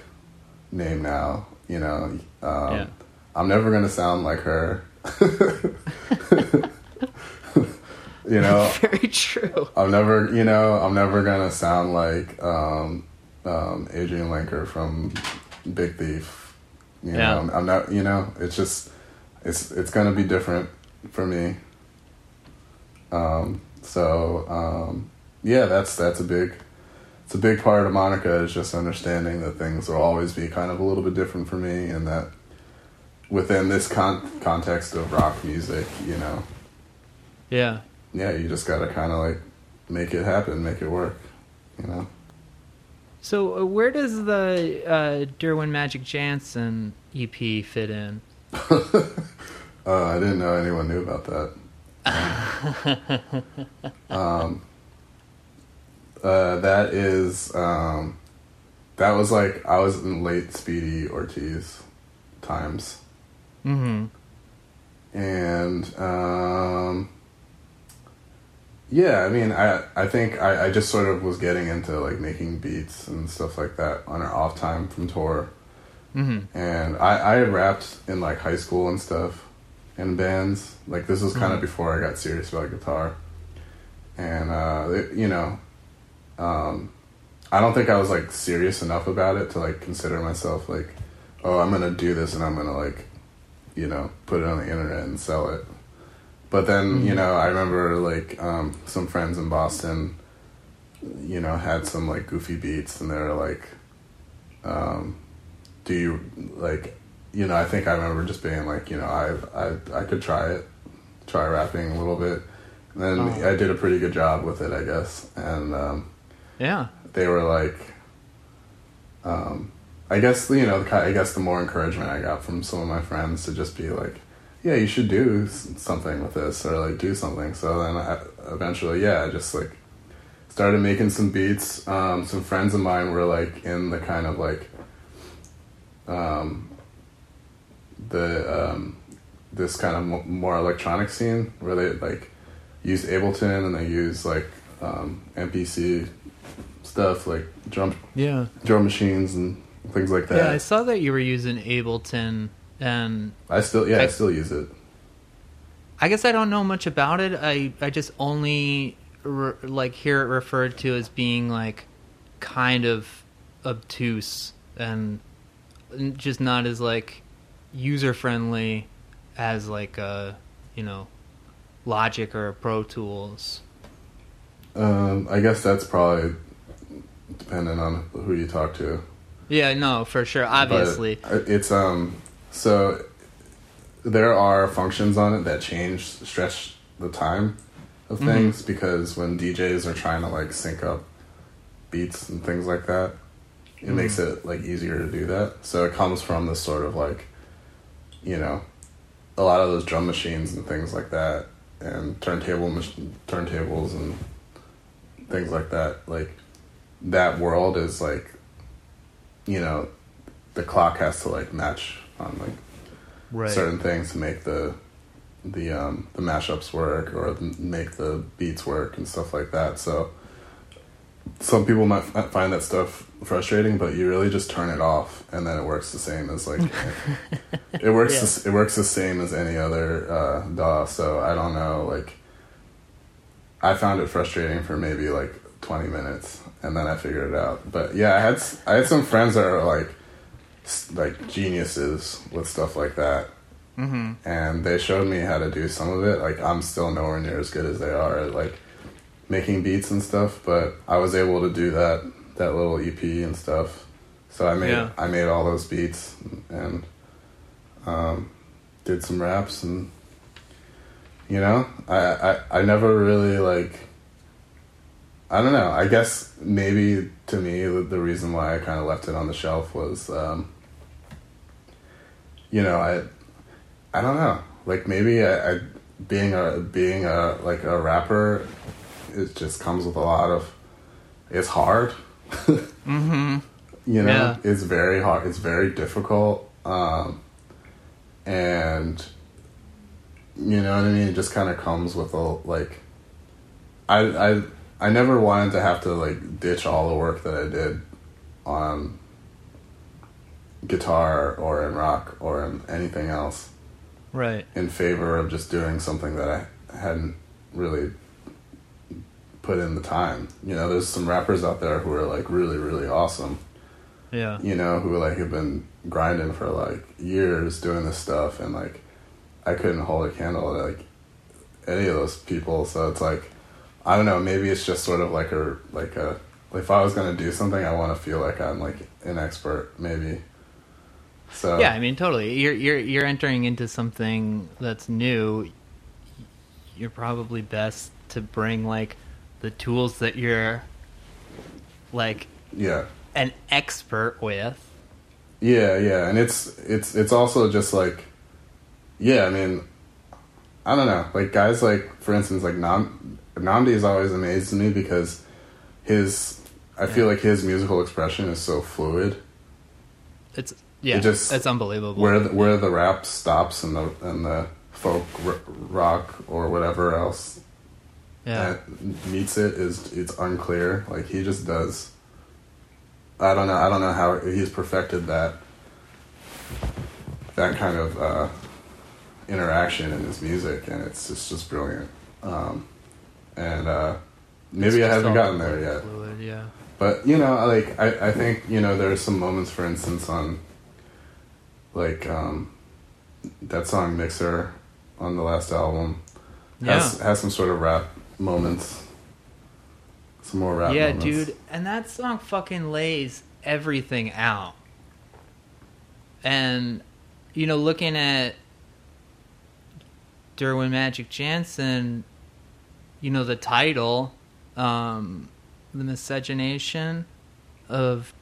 name now. You know, um, Yeah. I'm never gonna sound like her. you know, Very true. I'm never, you know, I'm never gonna sound like um, um, Adrianne Lenker from Big Thief. You Yeah. know, I'm, not, you know, it's just, it's it's gonna be different for me. Um, so um, yeah, that's that's a big, it's a big part of Maneka is just understanding that things will always be kind of a little bit different for me, and that within this con- context of rock music, you know, Yeah. yeah, you just gotta kind of like make it happen, make it work, you know. So uh, where does the uh, Derwin Magic Jansen EP fit in? Uh, I didn't know anyone knew about that. um, uh, that is um, that was like I was in late Speedy Ortiz times, Mm-hmm. and um, yeah, I mean, I I think I, I just sort of was getting into like making beats and stuff like that on our off time from tour. Mm-hmm. and I, I had rapped in like high school and stuff in bands like this was kind of Mhm. before i got serious about guitar and uh it, you know um i don't think i was like serious enough about it to like consider myself like oh i'm gonna do this and i'm gonna like you know put it on the internet and sell it but then you Mhm. know i remember like um some friends in boston you know had some like goofy beats and they were like um do you like you know i think i remember just being like you know i i i could try it try rapping a little bit and then Oh. i did a pretty good job with it i guess and um Yeah. they were like um i guess you know i guess the more encouragement i got from some of my friends to just be like yeah you should do something with this or like do something so then I, eventually yeah i just like started making some beats um some friends of mine were like in the kind of like um the um this kind of more electronic scene where they like use ableton and they use like um mpc stuff like drum Yeah. drum machines and things like that. Yeah, I saw that you were using Ableton, and I still yeah, I, I- still use it. I guess I don't know much about it. I I just only re- like hear it referred to as being like kind of obtuse and just not as like user friendly as like uh you know Logic or Pro Tools. Um, I guess that's probably dependent on who you talk to. Yeah, no, for sure. But Obviously. it's um so there are functions on it that change stretch the time of Mm-hmm. things because when DJs are trying to like sync up beats and things like that, it Mm-hmm. makes it like easier to do that. So it comes from this sort of like you know a lot of those drum machines and things like that and turntable mach- turntables and things like that like that world is like you know the clock has to like match on like right. certain things to make the the um the mashups work or the, make the beats work and stuff like that so some people might f- find that stuff frustrating but you really just turn it off and then it works the same as like it works Yeah. the, it works the same as any other uh DAW so I don't know like I found it frustrating for maybe like 20 minutes and then I figured it out but yeah I had I had some friends that are like like geniuses with stuff like that hmm and they showed me how to do some of it. Like I'm still nowhere near as good as they are at like making beats and stuff, but I was able to do that that little EP and stuff. So I made Yeah. I made all those beats and um, did some raps and you know I, I I never really like I don't know. I guess maybe to me the, the reason why I kind of left it on the shelf was um, you know I I don't know. Like maybe I, I being a being a like a rapper, it just comes with a lot of. It's hard. mm-hmm. You know, Yeah. it's very hard. It's very difficult. Um, and you know what I mean. It just kind of comes with a like. I I I never wanted to have to like ditch all the work that I did on guitar or in rock or in anything else Right. in favor of just doing something that I hadn't really put in the time. You know, there's some rappers out there who are like really, really awesome. Yeah. You know, who like have been grinding for like years doing this stuff, and like I couldn't hold a candle to like any of those people. So it's like I don't know. Maybe it's just sort of like a like a if I was gonna do something, I want to feel like I'm like an expert. Maybe. So Yeah, I mean, totally. You're you're you're entering into something that's new. You're probably best to bring like the tools that you're like yeah. an expert with. Yeah, yeah, and it's it's it's also just like, yeah, I mean, I don't know, like guys like for instance like Nam Nnamdi has always amazed me because his I feel like his musical expression is so fluid. It's yeah, It just- it's unbelievable. Where the, where the rap stops and the and the folk r- rock or whatever else yeah, that meets it is it's unclear. Like he just does. I don't know. I don't know how he's perfected that. That kind of uh, interaction in his music, and it's just just brilliant. Um, and uh, maybe I haven't gotten there yet. Fluid, yeah. But you know, like I, I think you know there are some moments, for instance, on like um, that song "Mixer" on the last album has has some sort of rap moments. Some more rap. yeah, moments. dude, and that song fucking lays everything out. And you know, looking at Derwin Magic Jansen, you know, the title, um, the miscegenation of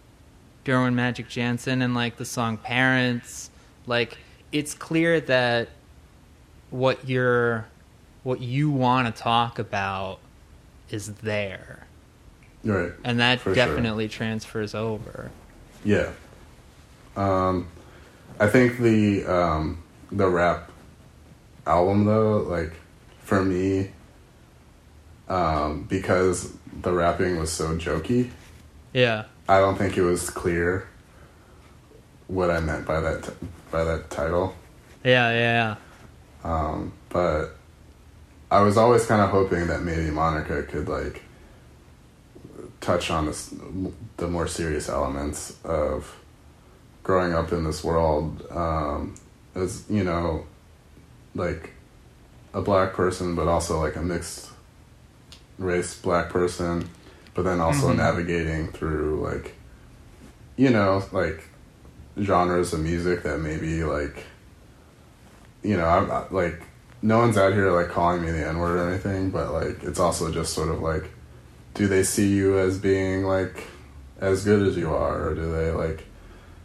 Derwin Magic Jansen and like the song Parents, like it's clear that what you're what you want to talk about is there. Right. And that For sure. definitely transfers over. Yeah. Um, I think the um, the rap album though, like for me, um, because the rapping was so jokey, Yeah. I don't think it was clear what I meant by that t- by that title. Yeah, yeah, Um, but I was always kind of hoping that maybe Maneka could like touch on this, the more serious elements of growing up in this world um, as you know, like a black person, but also like a mixed race black person, but then also Mhm. navigating through like, you know, like genres of music that maybe like, you know, I'm I- like, no one's out here like calling me the N word or anything, but like, it's also just sort of like, do they see you as being like as good as you are, or do they like,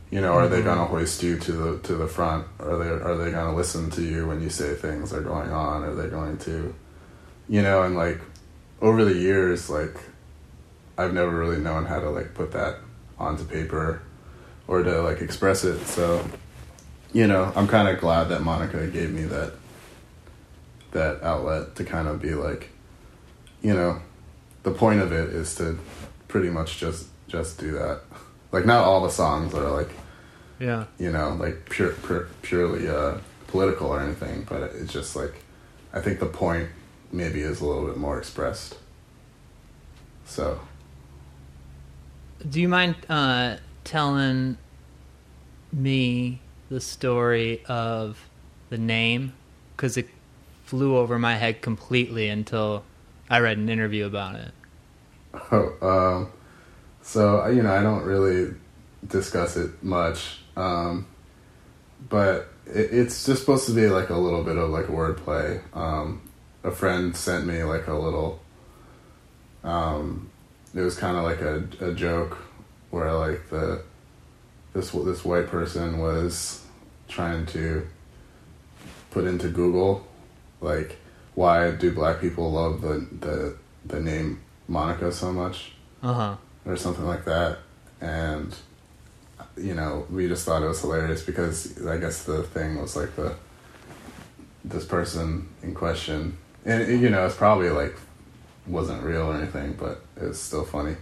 you know, are they Mhm. gonna hoist you to the to the front? Are they are they gonna listen to you when you say things are going on? Are they going to, you know, and like over the years, like I've never really known how to like put that onto paper or to like express it. So, you know, I'm kind of glad that Maneka gave me that that outlet to kind of be like, you know, the point of it is to pretty much just just do that. Like not all the songs are like Yeah. you know, like pure, pure purely uh, political or anything, but it's just like I think the point maybe is a little bit more expressed. So Do you mind uh, telling me the story of the name? Because it flew over my head completely until I read an interview about it. Oh, um, so you know, I don't really discuss it much, um, but it, it's just supposed to be like a little bit of like wordplay. Um, a friend sent me like a little. Um, it was kind of like a, a joke where like the this this white person was trying to put into Google like why do black people love the the the name Monica so much? Uh huh. or something like that. And you know we just thought it was hilarious because I guess the thing was like the this person in question. And you know it's probably like wasn't real or anything but it's still funny.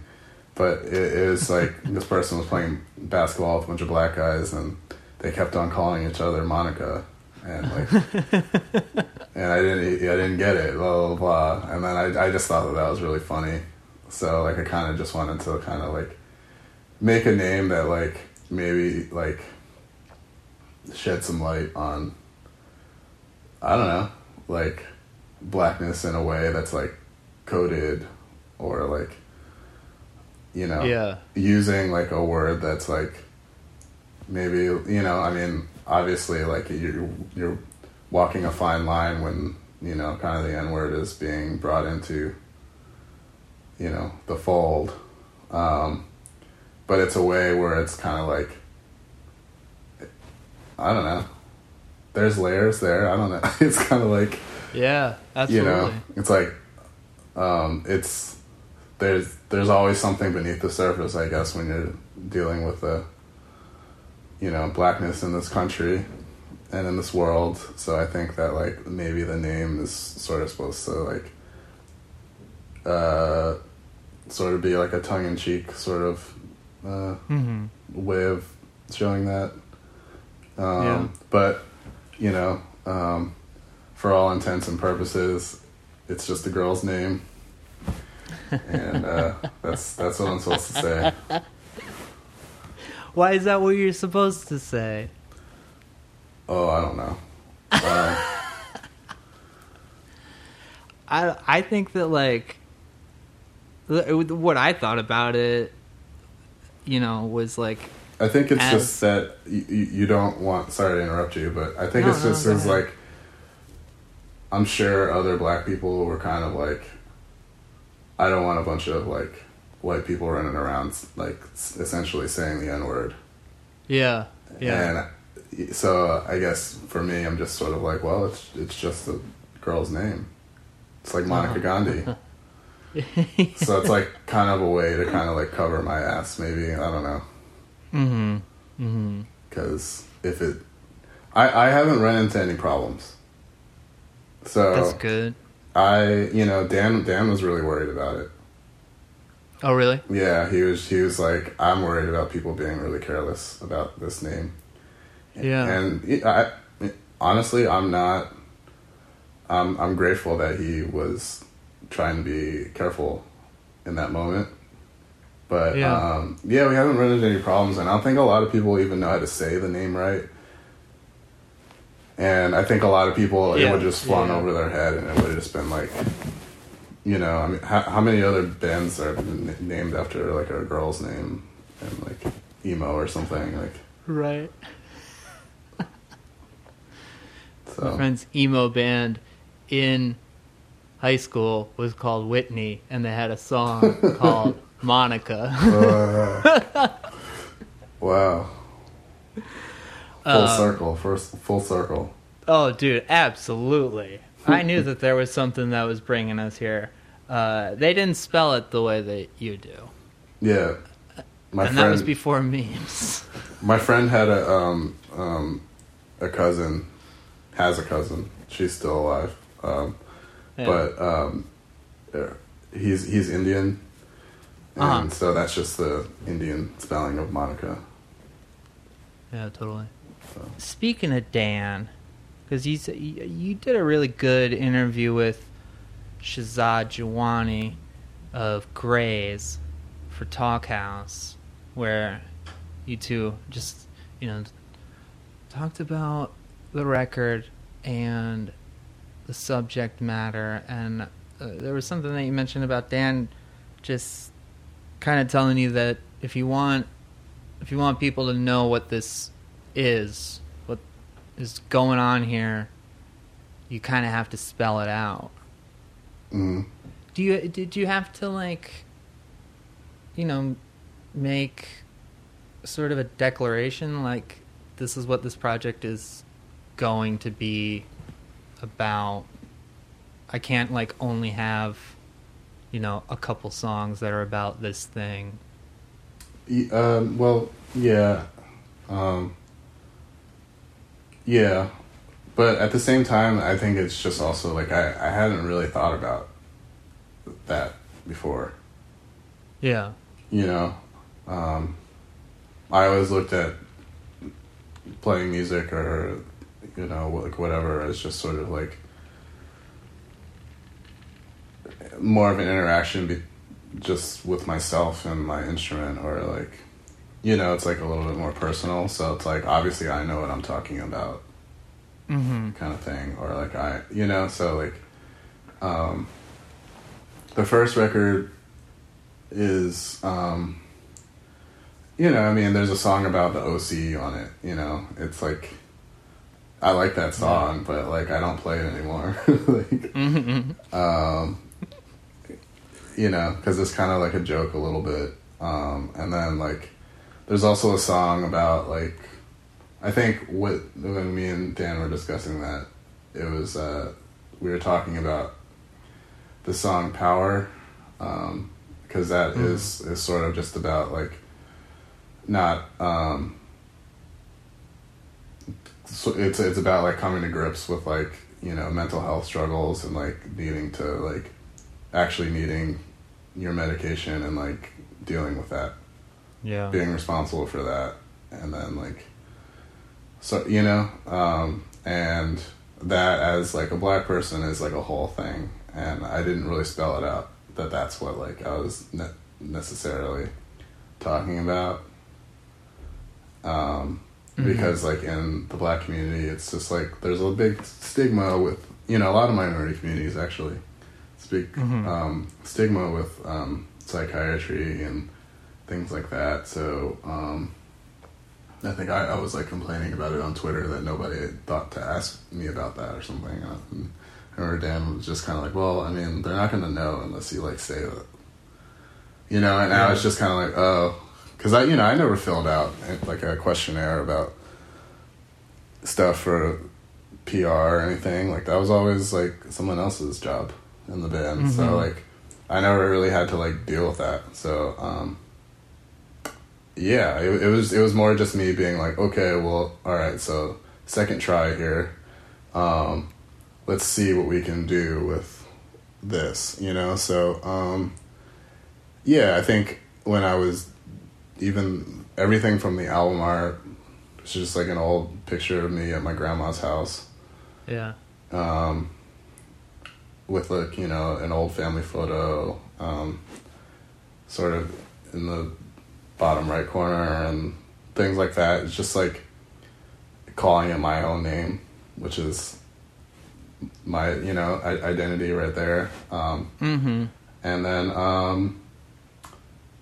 But it, it was like this person was playing basketball with a bunch of black guys and they kept on calling each other Monica. And like and I didn't I didn't get it blah blah blah. And then I I just thought that that was really funny. So like I kind of just wanted to kind of like make a name that like maybe like shed some light on I don't know like blackness in a way that's like coded or like you know Yeah. using like a word that's like maybe you know i mean obviously like you're you're walking a fine line when you know kind of the n word is being brought into you know the fold um but it's a way where it's kind of like i don't know there's layers there i don't know it's kind of like Yeah. Absolutely. you know it's like um it's there's there's always something beneath the surface i guess when you're dealing with the you know blackness in this country and in this world so i think that like maybe the name is sort of supposed to like uh sort of be like a tongue-in-cheek sort of uh hmm way of showing that. Um, Yeah. But, you know, um, for all intents and purposes, it's just a girl's name. and uh, that's that's what I'm supposed to say. Why is that what you're supposed to say? Oh, I don't know. Uh, I I think that like what I thought about it, you know, was like I think it's As- just that you, you don't want. Sorry to interrupt you, but I think No, it's just ahead. like. I'm sure other black people were kind of like. I don't want a bunch of like white people running around like essentially saying the n word. yeah, yeah, And so I guess for me, I'm just sort of like, well, it's it's just a girl's name. It's like Maneka Gandhi. so it's like kind of a way to kind of like cover my ass, maybe. I don't know. mm-hmm, mm-hmm. Because if it, I I haven't run into any problems. So That's good. I, you know, Dan Dan was really worried about it. Oh, really? Yeah, he was he was like, I'm worried about people being really careless about this name. Yeah. And I, honestly, I'm not. I'm I'm grateful that he was trying to be careful in that moment. But Yeah. um, yeah, we haven't run into any problems, and I don't think a lot of people even know how to say the name right. And I think a lot of people it would just flown yeah. over their head, and it would have just been like, you know, I mean, how, how many other bands are named after like a girl's name and like emo or something like Right. My friend's emo band in high school was called Whitney, and they had a song called Monica. Uh, wow. Full Um, circle, first full circle. Oh, dude, absolutely. I knew that there was something that was bringing us here. Uh, they didn't spell it the way that you do, Yeah, my and friend. that was before memes. My friend had a um um a cousin, has a cousin. She's still alive. Um, Yeah. but um, he's he's Indian, and Uh-huh. so that's just the Indian spelling of Monica. Yeah, totally. So. Speaking of Dan, because you, you you did a really good interview with Shehzaad Jiwani of Greys for Talkhouse, where you two just you know talked about the record and the subject matter, and uh, there was something that you mentioned about Dan just kind of telling you that if you want if you want people to know what this is, what is going on here, you kind of have to spell it out. Mm. Do you did you have to like you know make sort of a declaration like this is what this project is going to be about? I can't like only have you know a couple songs that are about this thing. Um, well, yeah, um, yeah, but at the same time, I think it's just also like I I hadn't really thought about that before. Yeah. you know um, i always looked at playing music or you know like whatever as just sort of like more of an interaction be- just with myself and my instrument or like you know it's like a little bit more personal so it's like obviously i know what i'm talking about Mm-hmm. kind of thing or like i you know so like um the first record is um you know i mean there's a song about the oc on it you know it's like i like that song but like i don't play it anymore like Mm-hmm. um you know because it's kind of like a joke a little bit um and then like there's also a song about like i think what when me and dan were discussing that it was uh we were talking about the song power um because that Mhm. is is sort of just about like not um so it's it's about like coming to grips with like you know mental health struggles and like needing to like actually needing your medication and like dealing with that Yeah. being responsible for that and then like so you know um and that as like a black person is like a whole thing and i didn't really spell it out that that's what like i was ne- necessarily talking about um Mhm. because like in the black community it's just like there's a big stigma with you know a lot of minority communities actually speak Mhm. um, stigma with um, psychiatry and things like that so um, I think I, I was like complaining about it on Twitter that nobody had thought to ask me about that or something and I remember Dan was just kind of like well I mean they're not going to know unless you like say that you know and now Yeah. it's just kind of like oh because I you know I never filled out like a questionnaire about stuff for PR or anything. Like that was always like someone else's job in the band. Mhm. So like I never really had to like deal with that. So um yeah, it, it was it was more just me being like, okay, well, all right, so second try here. Um let's see what we can do with this, you know? So um yeah, I think when I was even everything from the album art it's just like an old picture of me at my grandma's house Yeah. um, with like you know an old family photo um, sort of in the bottom right corner and things like that. It's just like calling it my own name, which is my you know identity right there. Um, Mm-hmm. and then um,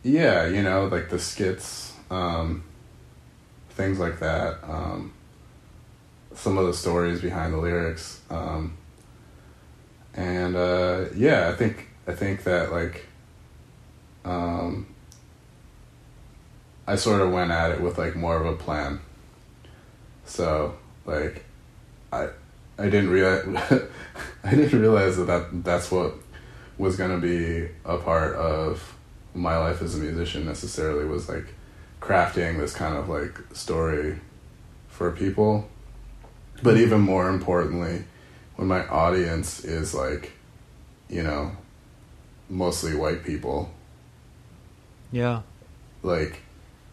yeah, you know like the skits, um, things like that. Um, some of the stories behind the lyrics, um, and uh, yeah, I think I think that like um, I sort of went at it with like more of a plan. So like I I didn't realize I didn't realize that, that that's what was gonna be a part of my life as a musician necessarily was like crafting this kind of like story for people. But even more importantly, when my audience is like, you know, mostly white people, Yeah. like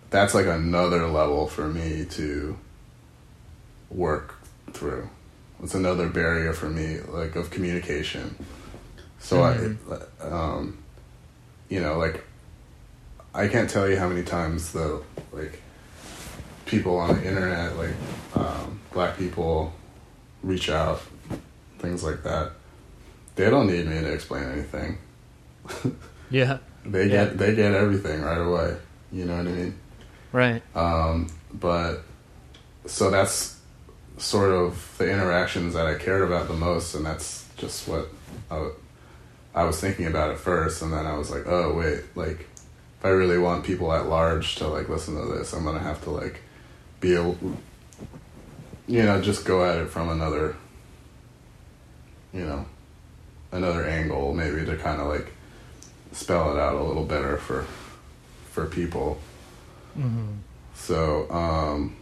that's like another level for me to work through. It's another barrier for me, like of communication. So I, um, you know, like I can't tell you how many times the like people on the internet, like um, black people, reach out, things like that. They don't need me to explain anything. Yeah. They Yeah. get they get everything right away. You know what I mean? Right. Um, but so that's sort of the interactions that I cared about the most, and that's just what I, was thinking about at first, and then I was like, oh wait, like if I really want people at large to like listen to this, I'm gonna have to like be able, you know, just go at it from another, you know, another angle, maybe to kind of like spell it out a little better for for people. Mm-hmm. So, um,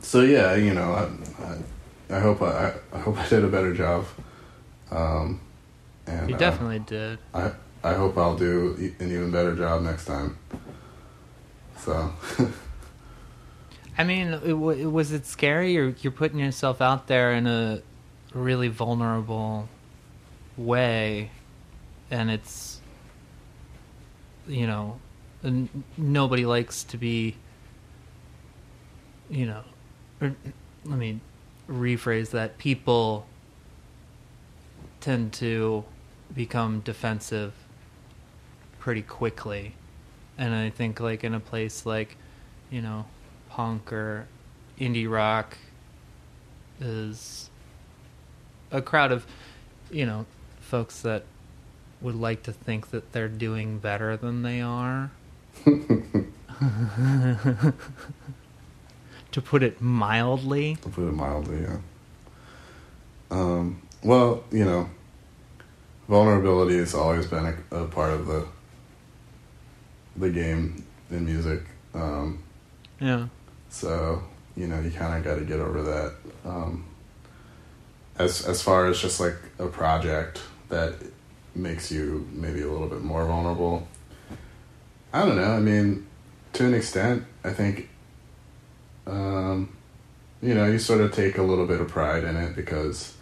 so yeah, you know, I, I, I hope I, I hope I did a better job. Um, and You uh, definitely did. I, I hope I'll do an even better job next time. So, I mean, it, was it scary, or you're putting yourself out there in a really vulnerable way, and it's, you know, n- nobody likes to be, you know, or, let me rephrase that. People tend to become defensive pretty quickly, and I think like in a place like, you know, punk or indie rock is a crowd of, you know, folks that would like to think that they're doing better than they are. to put it mildly. to put it mildly, yeah. Um, well, you know, vulnerability has always been a, a part of the the game in music. Um, Yeah. So you know you kind of got to get over that. Um, as as far as just like a project that makes you maybe a little bit more vulnerable. I don't know. I mean, to an extent, I think. Um, you know, you sort of take a little bit of pride in it because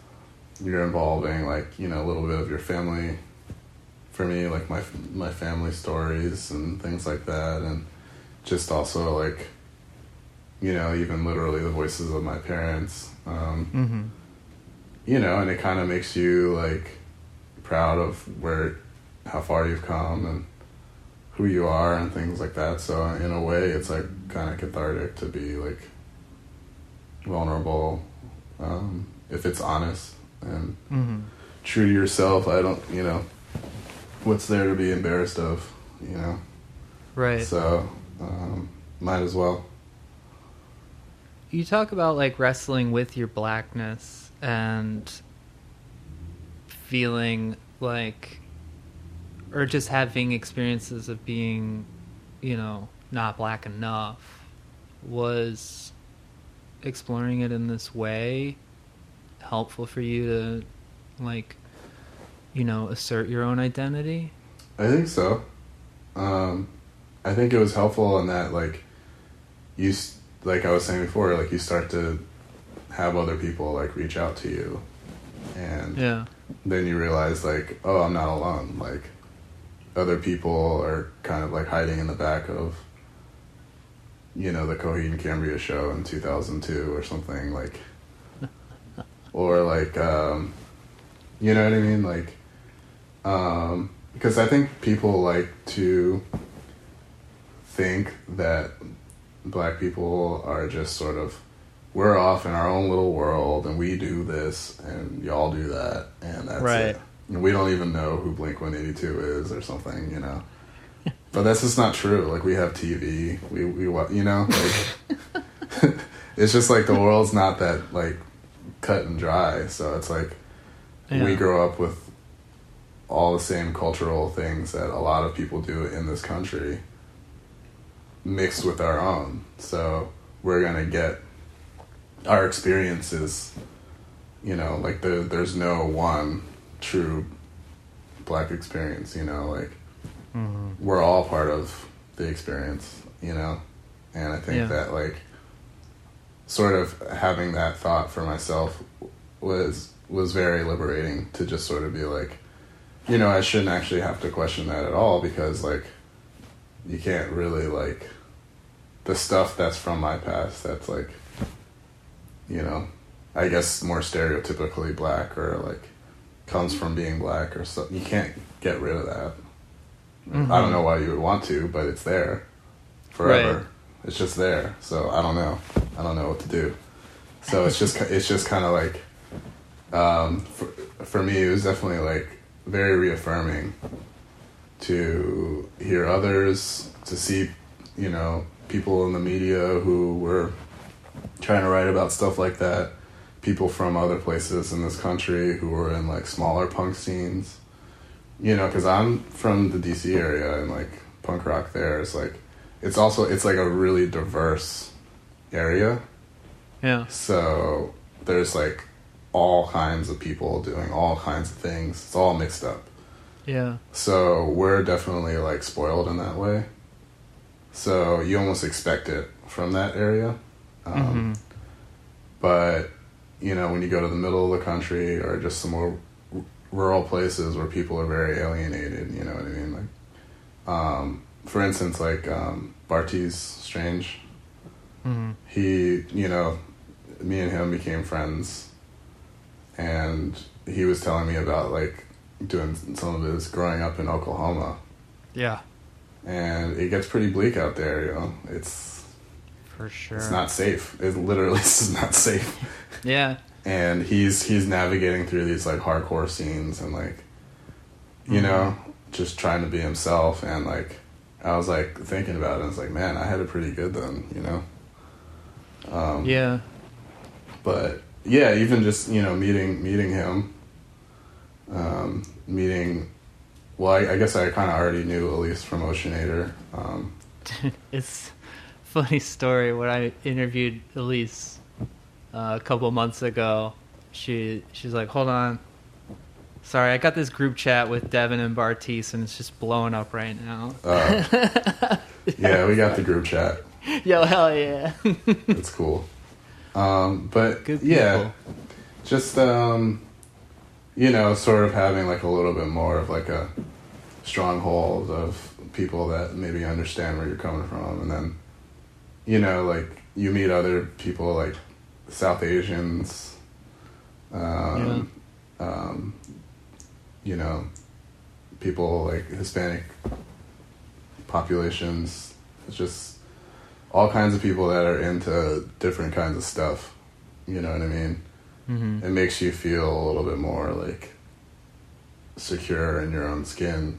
you're involving like you know a little bit of your family. For me, like my my family stories and things like that, and just also like you know, even literally the voices of my parents. Um, Mm-hmm. you know, and it kind of makes you like proud of where, how far you've come and who you are and things like that. So in a way, it's like kind of cathartic to be like vulnerable, um, if it's honest and Mm-hmm. true to yourself. I don't, you know, what's there to be embarrassed of, you know? Right. So um, might as well. you talk about like wrestling with your blackness and feeling like or just having experiences of being you know not black enough was exploring it in this way helpful for you to like you know assert your own identity I think so. Um, I think it was helpful in that, like, you, like I was saying before, like you start to have other people like reach out to you, and yeah then you realize like, oh, I'm not alone. Like, other people are kind of like hiding in the back of you know the Coheed and Cambria show in 2002 or something like or like um you know what I mean like um because I think people like to think that black people are just sort of we're off in our own little world and we do this and y'all do that and that's Right. it. And we don't even know who Blink 182 is or something, you know. but that's just not true. Like we have TV, we we you know, like it's just like the world's not that like cut and dry. So it's like we grow up with all the same cultural things that a lot of people do in this country mixed with our own. So we're gonna get our experiences, you know, like the, there's no one true black experience, you know, like Mhm. we're all part of the experience, you know? And I think Yeah. that like sort of having that thought for myself was was very liberating to just sort of be like, you know, I shouldn't actually have to question that at all because like you can't really like the stuff that's from my past that's like you know, I guess more stereotypically black or like comes from being black or something. You can't get rid of that. I don't know why you would want to, but it's there forever. Right. It's just there. So I don't know. I don't know what to do. So it's just it's just kind of like um, for for me it was definitely like very reaffirming to hear others to see you know people in the media who were trying to write about stuff like that people from other places in this country who were in like smaller punk scenes you know because i'm from the dc area and like punk rock there is like it's also it's like a really diverse area Yeah. so there's like all kinds of people doing all kinds of things it's all mixed up Yeah. so we're definitely like spoiled in that way. So you almost expect it from that area. Um, Mhm. But, you know, when you go to the middle of the country or just some more r- rural places where people are very alienated, you know what I mean? Like, um, for instance, like um, Bartees Strange, Mhm. he, you know, me and him became friends, and he was telling me about like doing some of his growing up in Oklahoma, Yeah. and it gets pretty bleak out there. You know, it's For sure. it's not safe. It literally is not safe. Yeah. and he's he's navigating through these like hardcore scenes and like you know just trying to be himself and like i was like thinking about it and it's like man i had it pretty good then you know um Yeah. but yeah even just you know meeting meeting him um meeting well i, I guess i kind of already knew elise from oceanator um it's a funny story when I interviewed Elise uh, a couple months ago. She she's like, "Hold on, sorry, I got this group chat with Devin and Bartees, and it's just blowing up right now." uh, yeah we got the group chat Yo, hell yeah! it's cool um but Good yeah people. just um you know sort of having like a little bit more of like a stronghold of people that maybe understand where you're coming from and then you know like you meet other people like south asians um, um you know people like hispanic populations. It's just all kinds of people that are into different kinds of stuff. You know what i mean? Hmm it makes you feel a little bit more like secure in your own skin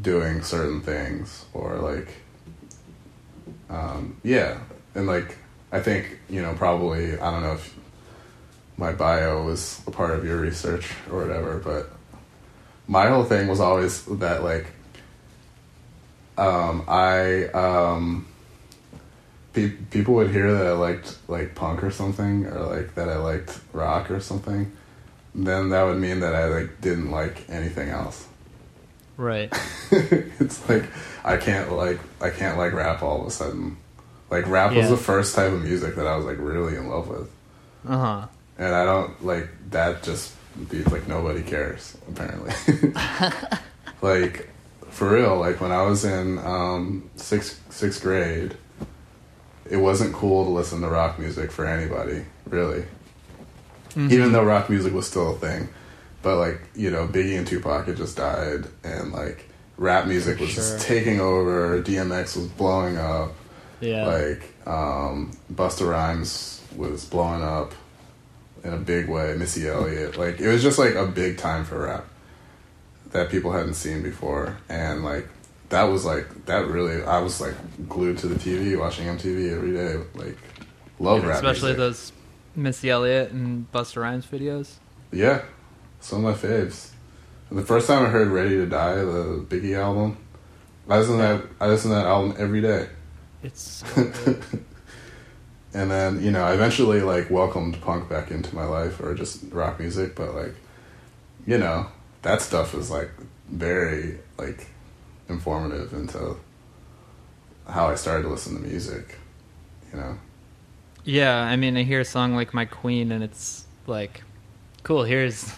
doing certain things or like um, yeah. And like i think you know probably i don't know if my bio was a part of your research or whatever but my whole thing was always that like um, i um, pe- people would hear that I liked like punk or something, or like that I liked rock or something, then that would mean that I like didn't like anything else. Right. it's like I can't like I can't like rap all of a sudden. Like rap was the first type of music that I was like really in love with, Uh huh. and I don't like that. Just be like nobody cares apparently. like for real, like when I was in um, sixth sixth grade, it wasn't cool to listen to rock music for anybody, really. Even though rock music was still a thing, but like you know, Biggie and Tupac had just died, and like rap music was Sure. just taking over. DMX was blowing up. Yeah. Like um, Busta Rhymes was blowing up in a big way. Missy Elliott, like it was just like a big time for rap that people hadn't seen before, and like that was like that really. I was like glued to the TV, watching MTV every day. Like love rap, Especially music. those Missy Elliott and Busta Rhymes videos. Yeah, some of my faves. The first time I heard "Ready to Die," the Biggie album, I listen to that. I listen to that album every day. It's so good. and then you know I eventually like welcomed punk back into my life or just rock music but like you know that stuff is like very like informative into how I started to listen to music you know Yeah, I mean, I hear a song like My Queen, and it's like, cool. Here's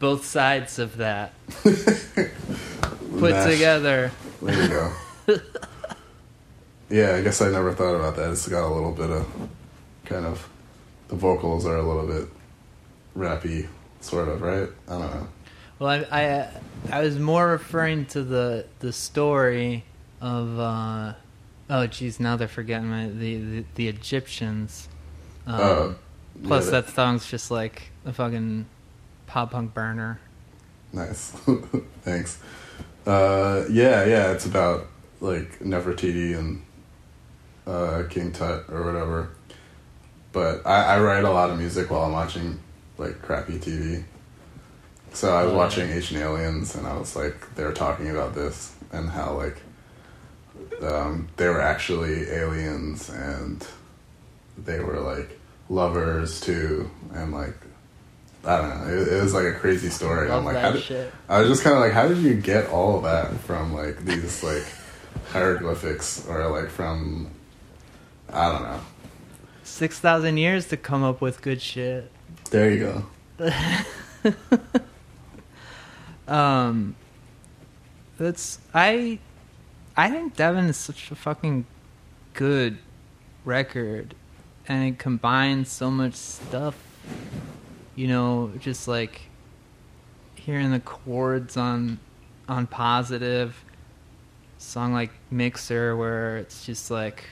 both sides of that put Mash- together. there you go yeah I guess I never thought about that it's got a little bit of kind of the vocals are a little bit rappy sort of right I don't know Well, I, I I was more referring to the the story of uh, oh geez now they're forgetting my the the, the Egyptians. Um, Uh, plus yeah, that song's just like a fucking pop punk burner. Nice. Thanks. Uh, yeah, yeah, it's about like Nefertiti and uh, King Tut or whatever. But I, I write a lot of music while I'm watching like crappy TV. So I was Oh, watching. Ancient Aliens and I was like, they were talking about this and how like um, they were actually aliens and they were like lovers too and like I don't know. It, it was like a crazy story. I'm like, how did, shit. I was just kind of like, how did you get all of that from like these like hieroglyphics or like from I don't know. Six thousand years to come up with good shit. There you go. Um, that's I. I think Devin is such a fucking good record, and it combines so much stuff. You know, just like hearing the chords on on positive song like Mixer, where it's just like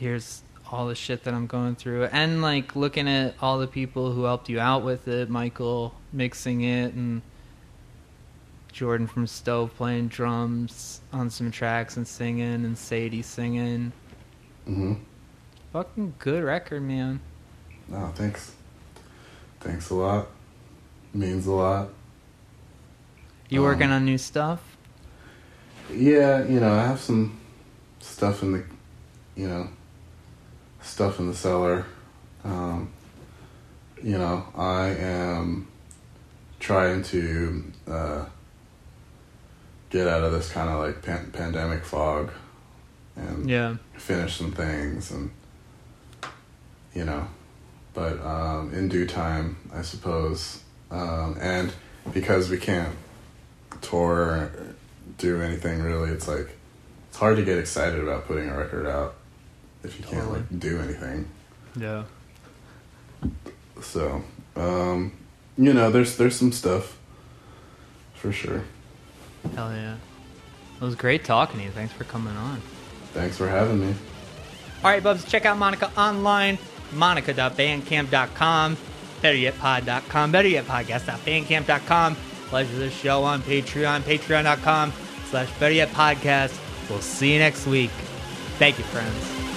here's all the shit that I'm going through, and like looking at all the people who helped you out with it, Michael mixing it, and Jordan from Stove playing drums on some tracks and singing, and Sadie singing. hmm Fucking good record, man. No, thanks. Thanks a lot. Means a lot. You Um, working on new stuff? Yeah, you know, I have some stuff in the, you know, stuff in the cellar. Um, you know, I am trying to uh, get out of this kind of like pan- pandemic fog and Yeah. finish some things and you know but um, in due time i suppose um, and because we can't tour or do anything really it's like it's hard to get excited about putting a record out if you can't Totally. like do anything Yeah. so um, you know there's there's some stuff for sure Hell yeah. It was great talking to you. Thanks for coming on. thanks for having me All right, Bubs, check out Maneka online, maneka.bandcamp.com, betteryetpod.com, betteryetpodcast.bandcamp.com. Pleasure the show on Patreon, patreon.com slash betteryetpodcast. We'll see you next week. Thank you, friends.